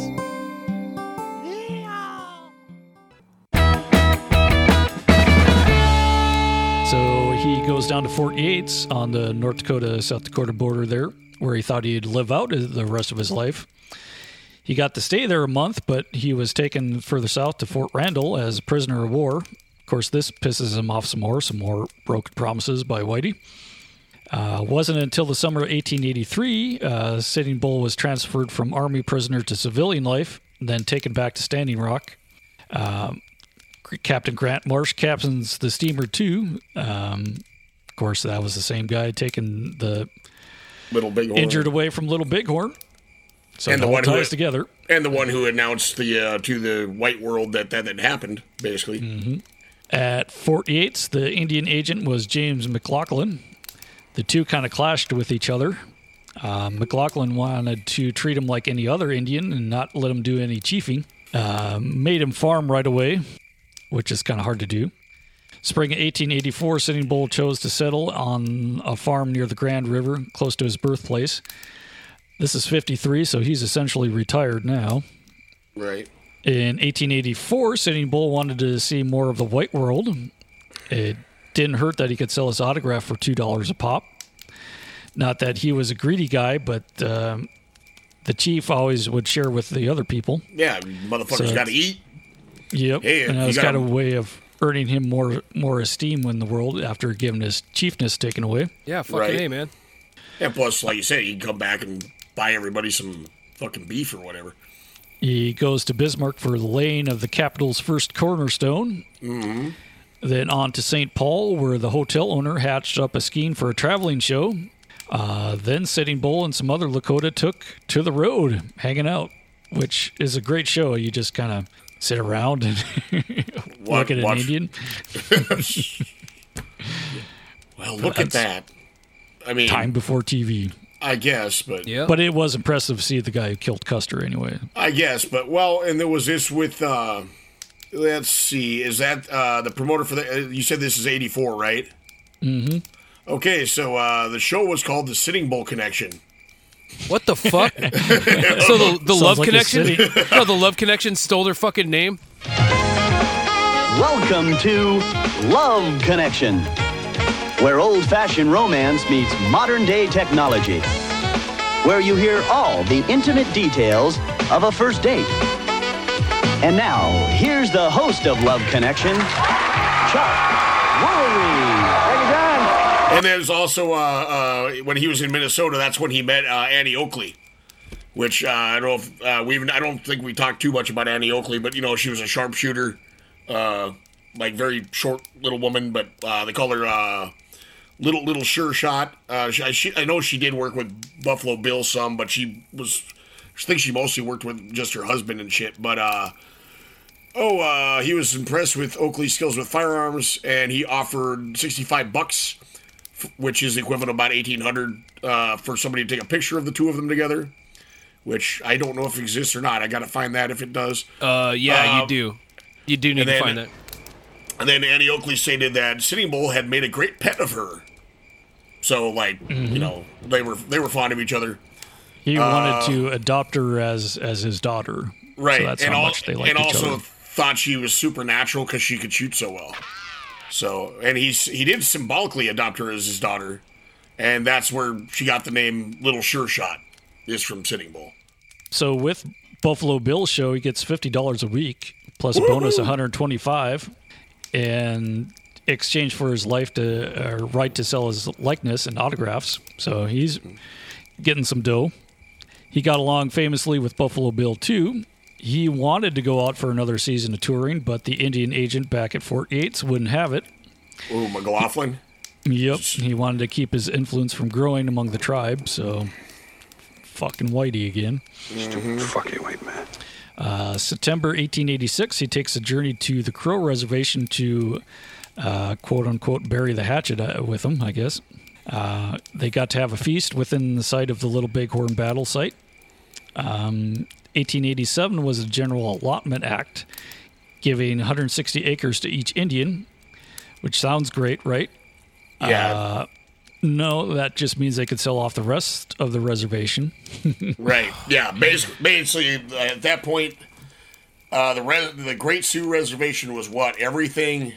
So he goes down to Fort Yates on the North Dakota South Dakota border there, where he thought he'd live out the rest of his life. He got to stay there a month, but he was taken further south to Fort Randall as a prisoner of war. Of course, this pisses him off some more, some more broken promises by Whitey. Uh, wasn't until the summer of 1883 uh, Sitting Bull was transferred from army prisoner to civilian life, then taken back to Standing Rock. Um, Captain Grant Marsh captains the steamer too. Um, of course, that was the same guy taking the Little bighorn injured away from Little Bighorn. So And the one who ties had- together. and the one who announced the uh, to the white world that that had happened, basically. At Fort Yates, the Indian agent was James McLaughlin. The two kind of clashed with each other. Uh, McLaughlin wanted to treat him like any other Indian and not let him do any chiefing. Uh, made him farm right away, which is kind of hard to do. Spring of 1884, Sitting Bull chose to settle on a farm near the Grand River, close to his birthplace. This is 53, so he's essentially retired now. Right. In 1884, Sitting Bull wanted to see more of the white world. It didn't hurt that he could sell his autograph for $2 a pop. Not that he was a greedy guy, but um, the chief always would share with the other people. Yeah, motherfuckers So- got to eat. Yep. Hey, if and that was got kind of a- a way of earning him more more esteem in the world after giving his chiefness taken away. Yeah, fucking Right. A, man. And plus, like you said, he can come back and buy everybody some fucking beef or whatever. He goes to Bismarck for the laying of the capital's first cornerstone. Mm-hmm. Then on to St. Paul, where the hotel owner hatched up a scheme for a traveling show. Uh, then Sitting Bull and some other Lakota took to the road, hanging out, which is a great show. You just kind of sit around and look at an watch- Indian. Well, look at that. I mean, Time before TV. I guess, but Yeah. But it was impressive to see the guy who killed Custer anyway. I guess, but well, and there was this with. uh Let's see, is that uh the promoter for the? Uh, you said this is '84, right? Mm-hmm. Okay, so uh the show was called the Sitting Bull Connection. What the fuck? so the, the love like connection? city. no, the love connection stole their fucking name. Welcome to Love Connection, where old fashioned romance meets modern day technology, where you hear all the intimate details of a first date. And now, here's the host of Love Connection, Chuck Woolery. Thank you, John. And there's also uh, uh, when he was in Minnesota, that's when he met uh, Annie Oakley, which uh, I don't know if uh, we even I don't think we talked too much about Annie Oakley, but you know she was a sharpshooter, uh, like very short little woman, but uh, they call her uh, little little sure shot. Uh, she, I, she, I know she did work with Buffalo Bill some, but she was I think she mostly worked with just her husband and shit. But uh, oh, uh, he was impressed with Oakley's skills with firearms, and he offered sixty five bucks which is equivalent to about eighteen hundred uh, for somebody to take a picture of the two of them together. Which I don't know if it exists or not. I got to find that if it does. Uh, yeah, Um, you do. You do need and to then- find that. And then Annie Oakley stated that Sitting Bull had made a great pet of her. So like Mm-hmm. you know they were they were fond of each other, He wanted to adopt her as as his daughter. Uh, right? So that's and how al- much they liked each also other. Thought she was supernatural because she could shoot so well. So and he's he did symbolically adopt her as his daughter, and that's where she got the name Little Sure Shot. Is from Sitting Bull. So with Buffalo Bill show, he gets fifty dollars a week plus a bonus, one hundred twenty-five, and exchange for his life to uh, right to sell his likeness and autographs. So he's getting some dough. He got along famously with Buffalo Bill too. He wanted to go out for another season of touring, but the Indian agent back at Fort Yates wouldn't have it. Ooh, McLaughlin. Yep, he wanted to keep his influence from growing among the tribe, so fucking Whitey again. Fuck you, white man. Uh, September 1886, he takes a journey to the Crow Reservation to uh, quote unquote bury the hatchet uh, with him, I guess. Uh, they got to have a feast within the site of the Little Bighorn battle site. Um, 1887 was a General Allotment Act, giving 160 acres to each Indian, which sounds great, right? Yeah. Uh, no, that just means they could sell off the rest of the reservation. Right. Yeah. Basically, basically at that point, uh, the res- the Great Sioux Reservation was what everything.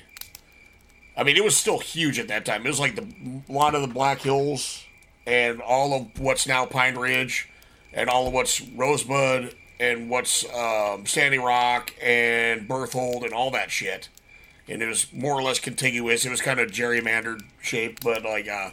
I mean, it was still huge at that time. It was like the a lot of the Black Hills and all of what's now Pine Ridge, and all of what's Rosebud and what's um, Standing Rock and Berthold and all that shit. And it was more or less contiguous. It was kind of gerrymandered shape, but like uh,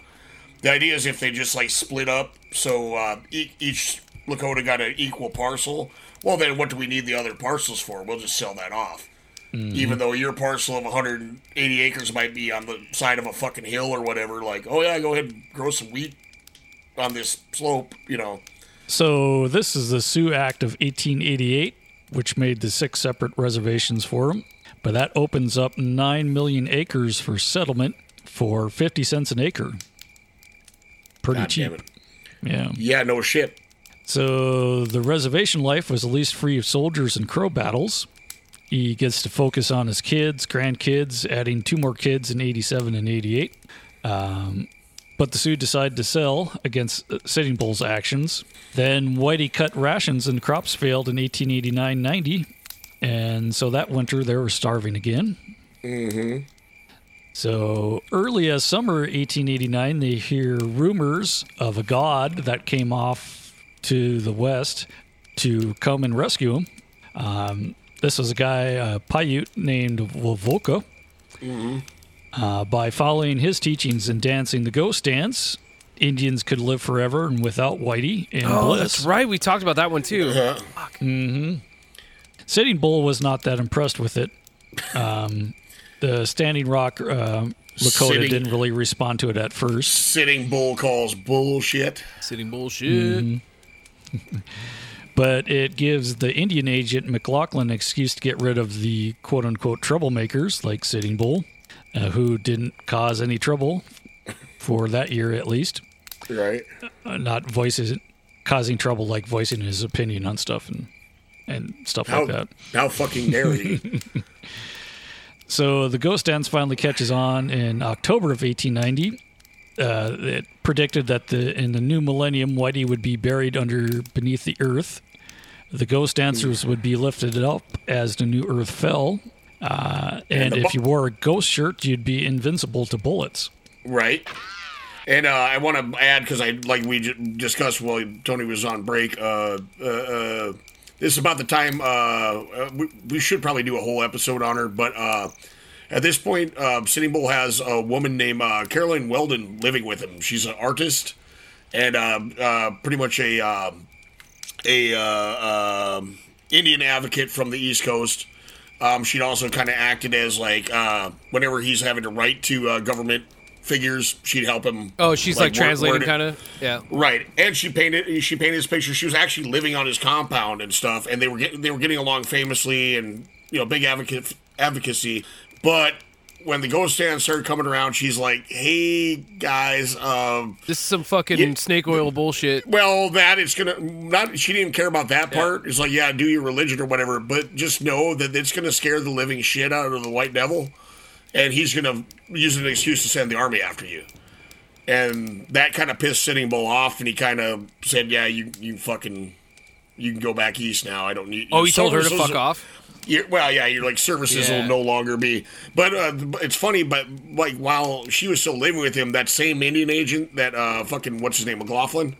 the idea is if they just like split up, so uh, e- each Lakota got an equal parcel. Well, then what do we need the other parcels for? We'll just sell that off. Even though your parcel of 180 acres might be on the side of a fucking hill or whatever, like, oh yeah, go ahead and grow some wheat on this slope, you know. So this is the Sioux Act of 1888, which made the six separate reservations for them. But that opens up 9 million acres for settlement for 50 cents an acre. Pretty God cheap. Yeah. Yeah, no shit. So the reservation life was at least free of soldiers and crow battles. He gets to focus on his kids, grandkids, adding two more kids in 87 and 88. Um, but the Sioux decide to sell against uh, Sitting Bull's actions. Then Whitey cut rations and crops failed in 1889 90. And so that winter they were starving again. Mm-hmm. So early as summer 1889, they hear rumors of a god that came off to the west to come and rescue him. Um, this was a guy, a Paiute named Wovoka. Mm-hmm. Uh, by following his teachings and dancing the ghost dance, Indians could live forever and without Whitey and Oh, bliss. that's right. We talked about that one too. hmm Sitting Bull was not that impressed with it. Um, the Standing Rock uh, Lakota Sitting- didn't really respond to it at first. Sitting Bull calls bullshit. Sitting bullshit. Mhm. but it gives the Indian agent McLaughlin an excuse to get rid of the quote unquote troublemakers like Sitting Bull, uh, who didn't cause any trouble for that year at least. Right. Uh, not voices causing trouble like voicing his opinion on stuff and and stuff How, like that. how fucking dare he? So the ghost dance finally catches on in October of 1890. Uh, it predicted that the in the new millennium, Whitey would be buried under beneath the earth. The ghost dancers would be lifted up as the new earth fell. Uh, and the if bu- you wore a ghost shirt, you'd be invincible to bullets. Right. And uh, I want to add because I like we j- discussed while Tony was on break. Uh, uh, uh, this is about the time uh, uh, we, we should probably do a whole episode on her, but uh, at this point, uh, Sitting Bull has a woman named uh, Caroline Weldon living with him. She's an artist and uh, uh, pretty much a uh, a uh, um Indian advocate from the East Coast. Um, she'd also kind of acted as like uh, whenever he's having to write to uh, government figures, she'd help him. Oh, she's like, word- translating kind of. Yeah. Right, and she painted she painted his picture. She was actually living on his compound and stuff, and they were getting they were getting along famously, and you know, big advocate advocacy. But when the ghost stand started coming around, she's like, "Hey guys, um, This is some fucking snake oil bullshit. well, that it's gonna not. She didn't care about that part. It's like, yeah, do your religion or whatever, but just know that it's gonna scare the living shit out of the white devil, and he's gonna use an excuse to send the army after you. And that kind of pissed Sitting Bull off, and he kind of said, "Yeah, you you fucking you can go back east now. I don't need." Oh, he told her to fuck off. Yeah, well, yeah, you're like services Yeah. will no longer be. But uh, it's funny, but like while she was still living with him, that same Indian agent that uh, fucking what's his name McLaughlin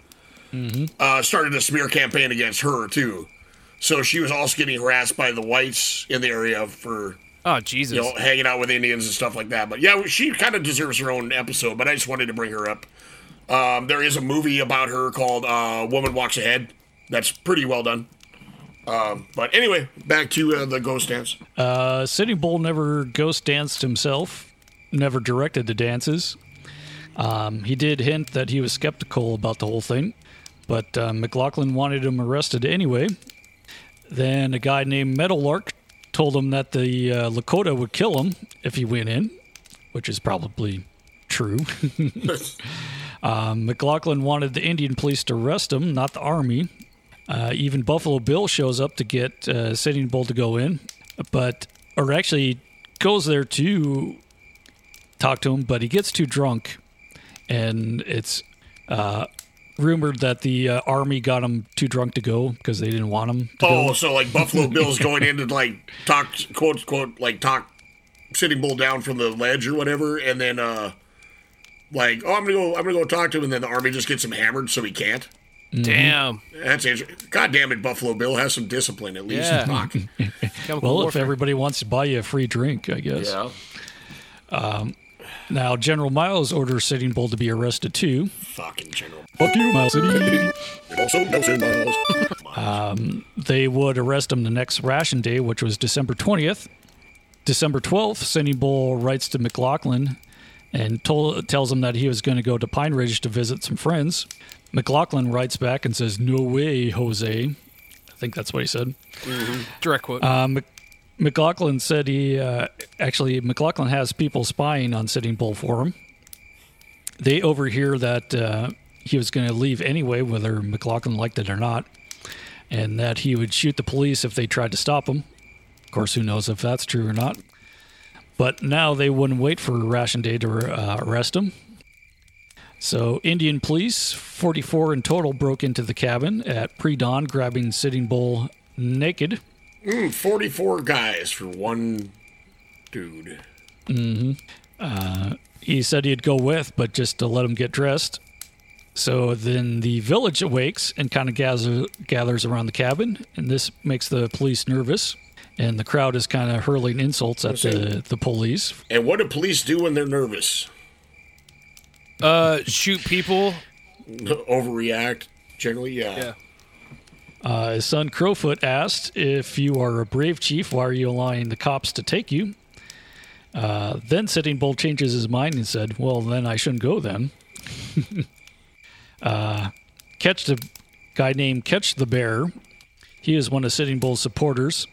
Mm-hmm. uh, started a smear campaign against her too. So she was also getting harassed by the whites in the area for Oh Jesus! you know hanging out with Indians and stuff like that. But yeah, she kind of deserves her own episode. But I just wanted to bring her up. Um, there is a movie about her called uh, "Woman Walks Ahead." That's pretty well done. Um, but anyway, back to uh, the ghost dance. Uh, Sitting Bull never ghost danced himself, never directed the dances. Um, he did hint that he was skeptical about the whole thing, but uh, McLaughlin wanted him arrested anyway. Then a guy named Meadowlark told him that the uh, Lakota would kill him if he went in, which is probably true. um, McLaughlin wanted the Indian police to arrest him, not the army. Uh, even Buffalo Bill shows up to get uh, Sitting Bull to go in, but or actually goes there to talk to him, but he gets too drunk, and it's uh, rumored that the uh, army got him too drunk to go because they didn't want him. To Oh, go. so like Buffalo Bill's going in to like talk quote quote like talk Sitting Bull down from the ledge or whatever, and then uh like oh I'm gonna go I'm gonna go talk to him, and then the army just gets him hammered so he can't. Damn. That's interesting. God damn it, Buffalo Bill has some discipline at least. Yeah. Fuck. Chemical well, if everybody wants to buy you a free drink, I guess. yeah. Um, now, General Miles orders Sitting Bull to be arrested too. Fucking general. Fuck you, Miles City. Also Nelson Miles. Um, they would arrest him the next ration day, which was December 20th. December 12th, Sitting Bull writes to McLaughlin and told, tells him that he was going to go to Pine Ridge to visit some friends. McLaughlin writes back and says, No way, Jose. I think that's what he said. Direct quote. Uh, Mc- McLaughlin said he uh, actually, McLaughlin has people spying on Sitting Bull for him. They overhear that uh, he was going to leave anyway, whether McLaughlin liked it or not, and that he would shoot the police if they tried to stop him. Of course, who knows if that's true or not. But now they wouldn't wait for Ration Day to uh, arrest him. So, Indian police, 44 in total, broke into the cabin at pre dawn, grabbing Sitting Bull naked. Mm, 44 guys for one dude. Mm-hmm. Uh, he said he'd go with, but just to let him get dressed. So then the village awakes and kind of gather, gathers around the cabin, and this makes the police nervous. And the crowd is kind of hurling insults at the, the police. And what do police do when they're nervous? Uh, shoot people. Overreact, generally, yeah. Yeah. Uh, his son Crowfoot asked, If you are a brave chief, why are you allowing the cops to take you? Uh, then Sitting Bull changes his mind and said, Well, then I shouldn't go then. uh, Catch the guy named Catch the Bear. He is one of Sitting Bull's supporters.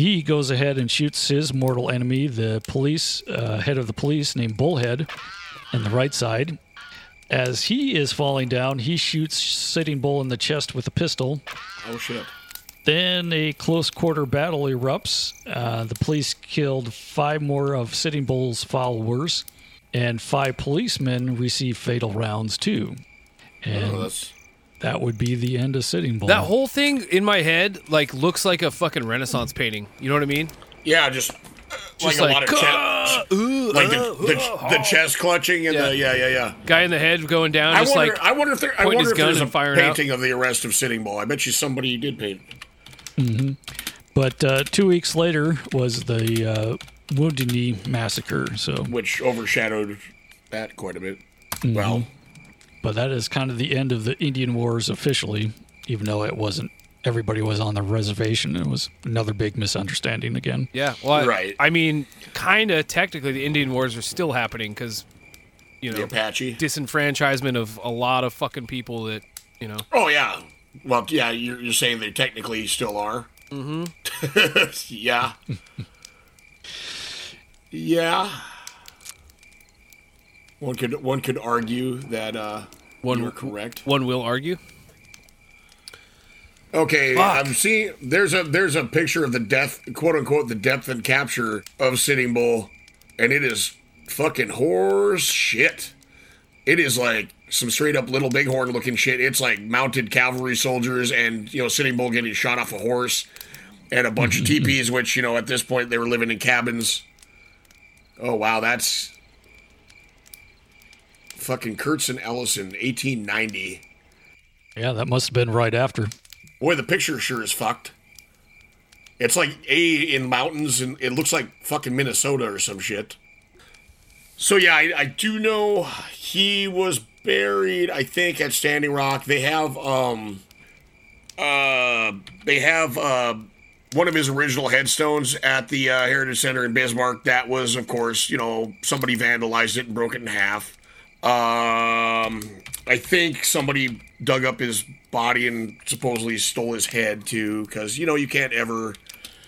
He goes ahead and shoots his mortal enemy, the police uh, head of the police named Bullhead, in the right side. As he is falling down, he shoots Sitting Bull in the chest with a pistol. Oh, shit. Then a close quarter battle erupts. Uh, the police killed five more of Sitting Bull's followers, and five policemen receive fatal rounds too. And Oh, that's- that would be the end of Sitting Bull. That whole thing in my head like looks like a fucking Renaissance painting. You know what I mean? Yeah, just, uh, like Just a lot of chest, ooh, like the, uh, the, the chest clutching and the yeah yeah yeah. Guy in the head going down, I wonder. like I wonder if there. I wonder his if gun there's a and firing out. painting of the arrest of Sitting Bull. I bet you somebody did paint. Mm-hmm. But uh, two weeks later was the uh, Wounded Knee massacre. So, which overshadowed that quite a bit. Mhm. Well, but that is kind of the end of the Indian Wars officially, even though it wasn't. Everybody was on the reservation. It was another big misunderstanding again. Yeah, well, I- Right. I mean, kind of technically, the Indian Wars are still happening because, you know, The Apache disenfranchisement of a lot of fucking people that, you know. Oh yeah. Well, yeah. You're, you're saying they technically still are. Mm-hmm. yeah. yeah. One could one could argue that uh, One you're correct. One will argue. Okay, Fuck. I'm seeing there's a there's a picture of the death quote unquote the depth and capture of Sitting Bull, and it is fucking horse shit. It is like some straight up little bighorn looking shit. It's like mounted cavalry soldiers and you know Sitting Bull getting shot off a horse, and a bunch of teepees, which you know at this point they were living in cabins. Oh wow, that's fucking Kurz and Allison, 1890. Yeah, that must have been right after. Boy, the picture sure is fucked. It's like a in mountains, and it looks like fucking Minnesota or some shit. So yeah, I, I do know he was buried. I think at Standing Rock. They have um, uh, they have uh, one of his original headstones at the uh, Heritage Center in Bismarck. That was, of course, you know, somebody vandalized it and broke it in half. Um, I think somebody dug up his body and supposedly stole his head too, because you know you can't ever.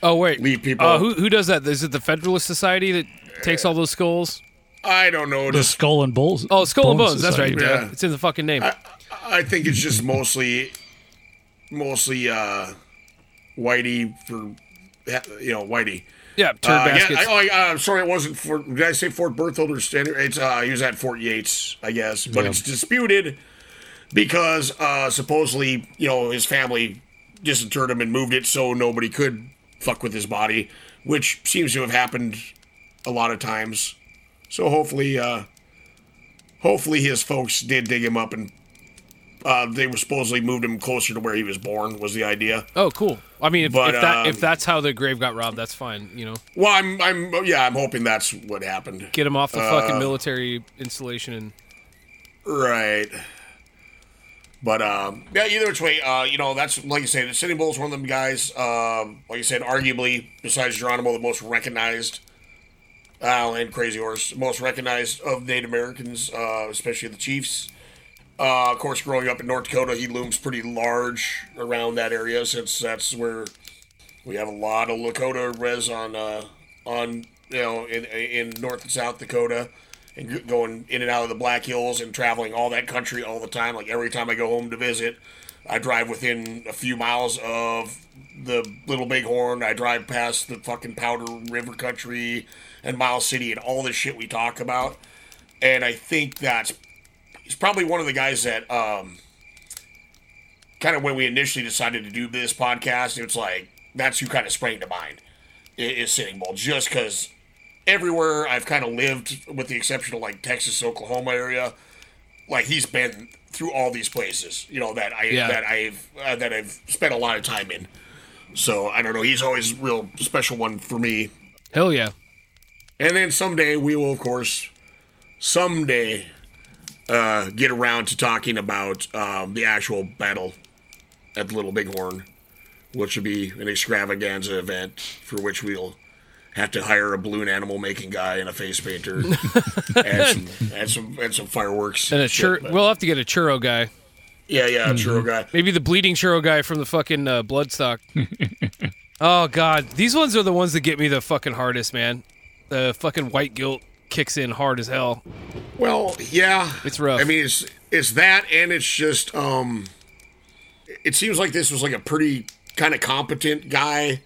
Oh wait, leave people. Uh, who who does that? Is it the Federalist Society that takes all those skulls? I don't know. The Just, Skull and Bulls. Oh, Skull and Bone Bones. That's right. Yeah. It's in the fucking name. I think it's just mostly, mostly uh, Whitey for, you know, Whitey. Yeah, turd Uh, yeah, baskets. I, oh, I, uh, sorry, it wasn't Fort. Did I say Fort Berthold or Standard? It's uh, he was at Fort Yates, I guess, but Yeah. it's disputed because uh, supposedly, you know, his family disinterred him and moved it so nobody could fuck with his body, which seems to have happened a lot of times. So hopefully, uh, hopefully his folks did dig him up and uh, they were supposedly moved him closer to where he was born. Was the idea? oh, cool. I mean, if, But, if that um, if that's how the grave got robbed, that's fine. You know, Well, I'm, I'm, yeah, I'm hoping that's what happened. get him off the fucking Uh, military installation and Right. But um, yeah, either which way, uh, you know, that's like you say, the Sitting Bull's one of them guys. Um, like you said, arguably, besides Geronimo, the most recognized, uh, and Crazy Horse, most recognized of Native Americans, uh, especially the Chiefs. Uh, of course, growing up in North Dakota, he looms pretty large around that area since that's where we have a lot of Lakota res on uh, on you know in in North and South Dakota, and going in and out of the Black Hills and traveling all that country all the time. Like every time I go home to visit, I drive within a few miles of the Little Bighorn. I drive past the fucking Powder River country and Miles City and all this shit we talk about. And I think that's he's probably one of the guys that um kind of when we initially decided to do this podcast, it's like that's who kind of sprang to mind is Sitting Bull, just because everywhere I've kind of lived, with the exception of like Texas, Oklahoma area, like he's been through all these places, you know that I Yeah. that I've uh, that I've spent a lot of time in. So I don't know. He's always a real special one for me. hell yeah. And then someday we will, of course, someday uh, get around to talking about um, the actual battle at the Little Bighorn, which will be an extravaganza event for which we'll have to hire a balloon animal making guy and a face painter, and some and some and some fireworks. And a shit, chur- but- we'll have to get a churro guy. yeah, yeah, a churro guy. Maybe the bleeding churro guy from the fucking uh, Bloodstock. oh god, these ones are the ones that get me the fucking hardest, man. The fucking white guilt kicks in hard as hell. Well, yeah, It's rough. I mean, it's it's that, and it's just um, it seems like this was like a pretty kind of competent guy,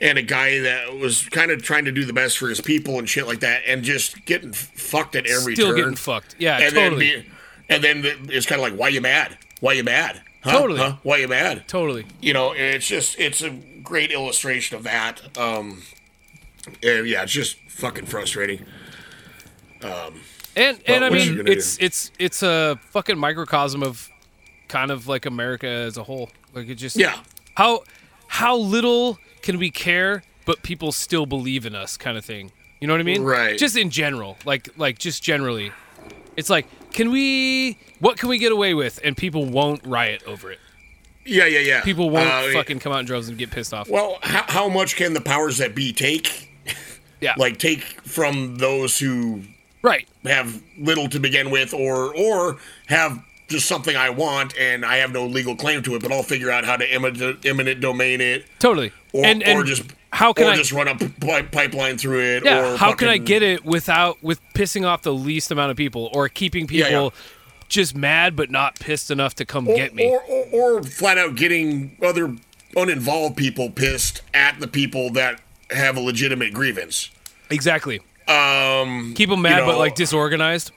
and a guy that was kind of trying to do the best for his people and shit like that, and just getting fucked at every Still turn. getting fucked. Yeah, and totally. Then be, and then it's kind of like, why you mad? Why you mad? Huh? Totally. Huh? Why you mad? Totally. You know, it's just it's a great illustration of that. Um, and yeah, it's just fucking frustrating. Um, And and I mean, it's it's it's a fucking microcosm of kind of like America as a whole. Like it just Yeah. How how little can we care, but people still believe in us, kind of thing. You know what I mean? Right. Just in general, like like just generally, it's like, can we? What can we get away with? And people won't riot over it. yeah, yeah, yeah. People won't Uh, fucking come out in droves and get pissed off. Well, how, how much can the powers that be take? Yeah. Like take from those who right have little to begin with, or or have just something I want and I have no legal claim to it, but I'll figure out how to eminent, eminent domain it, Totally. or, and and or just how can or I just run a p- pipeline through it. Yeah, or how can I get it without with pissing off the least amount of people or keeping Yeah, people yeah. just mad but not pissed enough to come or, get me? Or, or, or flat out getting other uninvolved people pissed at the people that have a legitimate grievance. exactly. Um, Keep them you mad but like disorganized.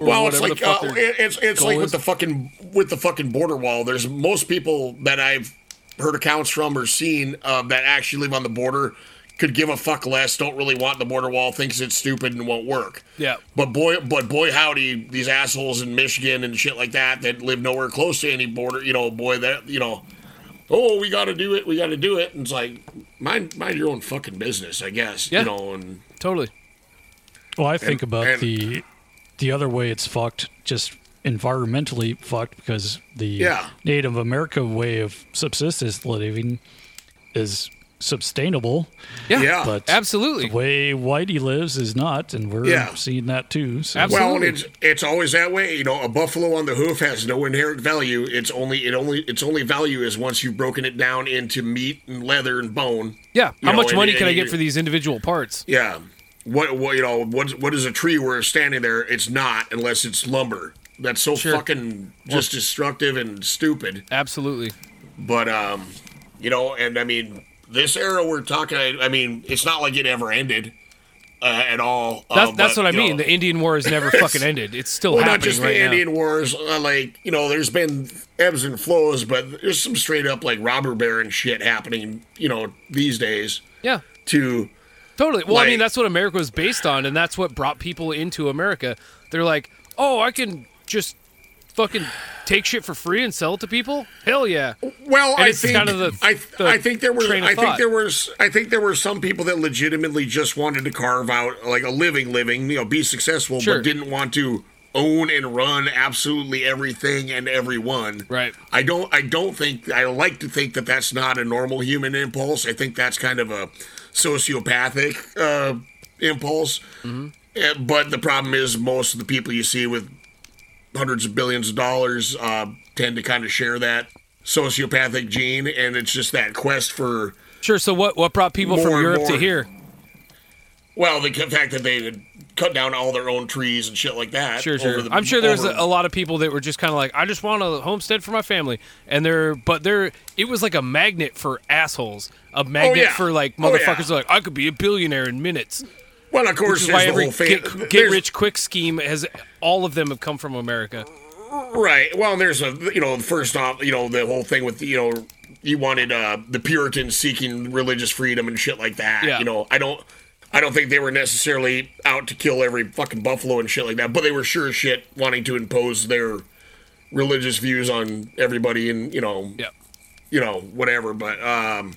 Well, it's like uh, it- it's it's like is. with the fucking with the fucking border wall. There's most people that I've heard accounts from or seen uh, that actually live on the border could give a fuck less. Don't really want the border wall. Thinks it's stupid and won't work. Yeah. But boy, but boy, howdy, these assholes in Michigan and shit like that that live nowhere close to any border. You know, boy, that you know, oh, we got to do it, we got to do it, and it's like mind mind your own fucking business, I guess. Yeah. You know, and Totally. Well, I think And- about and- the the other way it's fucked, just environmentally fucked, because the Yeah. Native America way of subsistence living is sustainable. Yeah. Yeah. but Absolutely. the way Whitey lives is not, and we're Yeah. seeing that too. So. Absolutely. Well, and it's it's always that way. You know, a buffalo on the hoof has no inherent value. It's only it only its only value is once you've broken it down into meat and leather and bone. Yeah. How know, much and- money and can I you- get for these individual parts? Yeah. What what you know what what is a tree where it's standing there? It's not unless it's lumber. That's so Sure. fucking just destructive and stupid. Absolutely. But um, you know, and I mean, this era we're talking. I, I mean, it's not like it ever ended uh, at all. That's, uh, that's but, what I mean. know, The Indian War has never fucking ended. It's still well, happening not just right the now. Indian Wars. Uh, like you know, there's been ebbs and flows, but there's some straight up like robber baron shit happening. You know, these days Yeah. to Totally. Well, I mean, that's what America was based on, and that's what brought people into America. They're like, oh, I can just fucking take shit for free and sell it to people. Hell yeah. Well, I think kind of the- I, the I think there were I think there was I think there were some people that legitimately just wanted to carve out like a living, living, you know, be successful, Sure. but didn't want to own and run absolutely everything and everyone. Right. I don't. I don't think. I like to think that that's not a normal human impulse. I think that's kind of a sociopathic uh, impulse. Mm-hmm. But the problem is, most of the people you see with hundreds of billions of dollars uh, tend to kind of share that sociopathic gene, and it's just that quest for Sure. So what what brought people from Europe to here? well, the fact that they had cut down all their own trees and shit like that. Sure, sure. the- I'm sure there's over- a, a lot of people that were just kind of like, I just want a homestead for my family, and they're, but they're, it was like a magnet for assholes, a magnet yeah. for like Oh, yeah. motherfuckers like I could be a billionaire in minutes. Well, of course, why the every get, get rich quick scheme has all of them have come from America. Right. Well, there's a you know first off you know the whole thing with you know you wanted uh, the Puritans seeking religious freedom and shit like that. Yeah. You know I don't I don't think they were necessarily out to kill every fucking buffalo and shit like that, but they were sure as shit wanting to impose their religious views on everybody and you know Yeah. you know whatever. But um,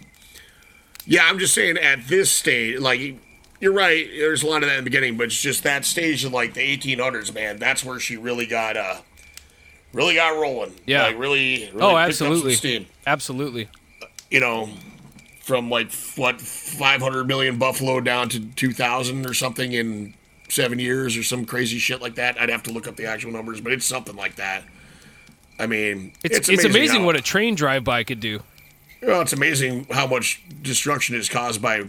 yeah, I'm just saying at this stage like. You're right. There's a lot of that in the beginning, but it's just that stage of like the 1800s, man. That's where she really got uh, really got rolling. Yeah. like really. really Oh, picked up some absolutely. steam. Absolutely. You know, from like what 500 million buffalo down to 2,000 or something in seven years or some crazy shit like that. I'd have to look up the actual numbers, but it's something like that. I mean, It's it's amazing, how- what a train drive by could do. well, it's amazing how much destruction is caused by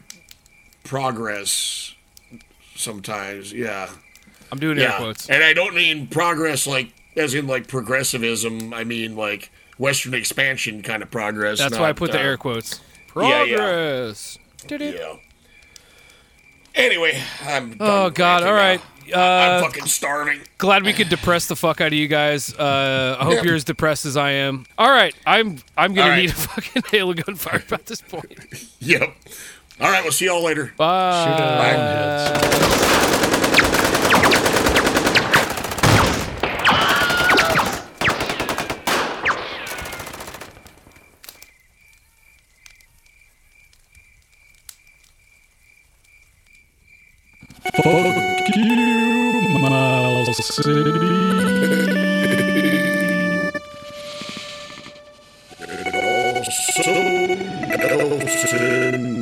progress. Sometimes, yeah. I'm doing air yeah. quotes. And I don't mean progress like as in like progressivism. I mean like Western expansion kind of progress. That's why I not, put the uh, air quotes. Yeah, yeah. Progress. Yeah. Anyway, I'm. done Oh God! All right. now. I'm Uh, fucking starving. glad we could depress the fuck out of you guys. Uh, I hope Yeah. you're as depressed as I am. All right, I'm I'm gonna All right. need a fucking hail of gunfire at this point. Yep. All right. We'll see y'all later. Bye. Fuck you, Miles City. it Also, Nelson.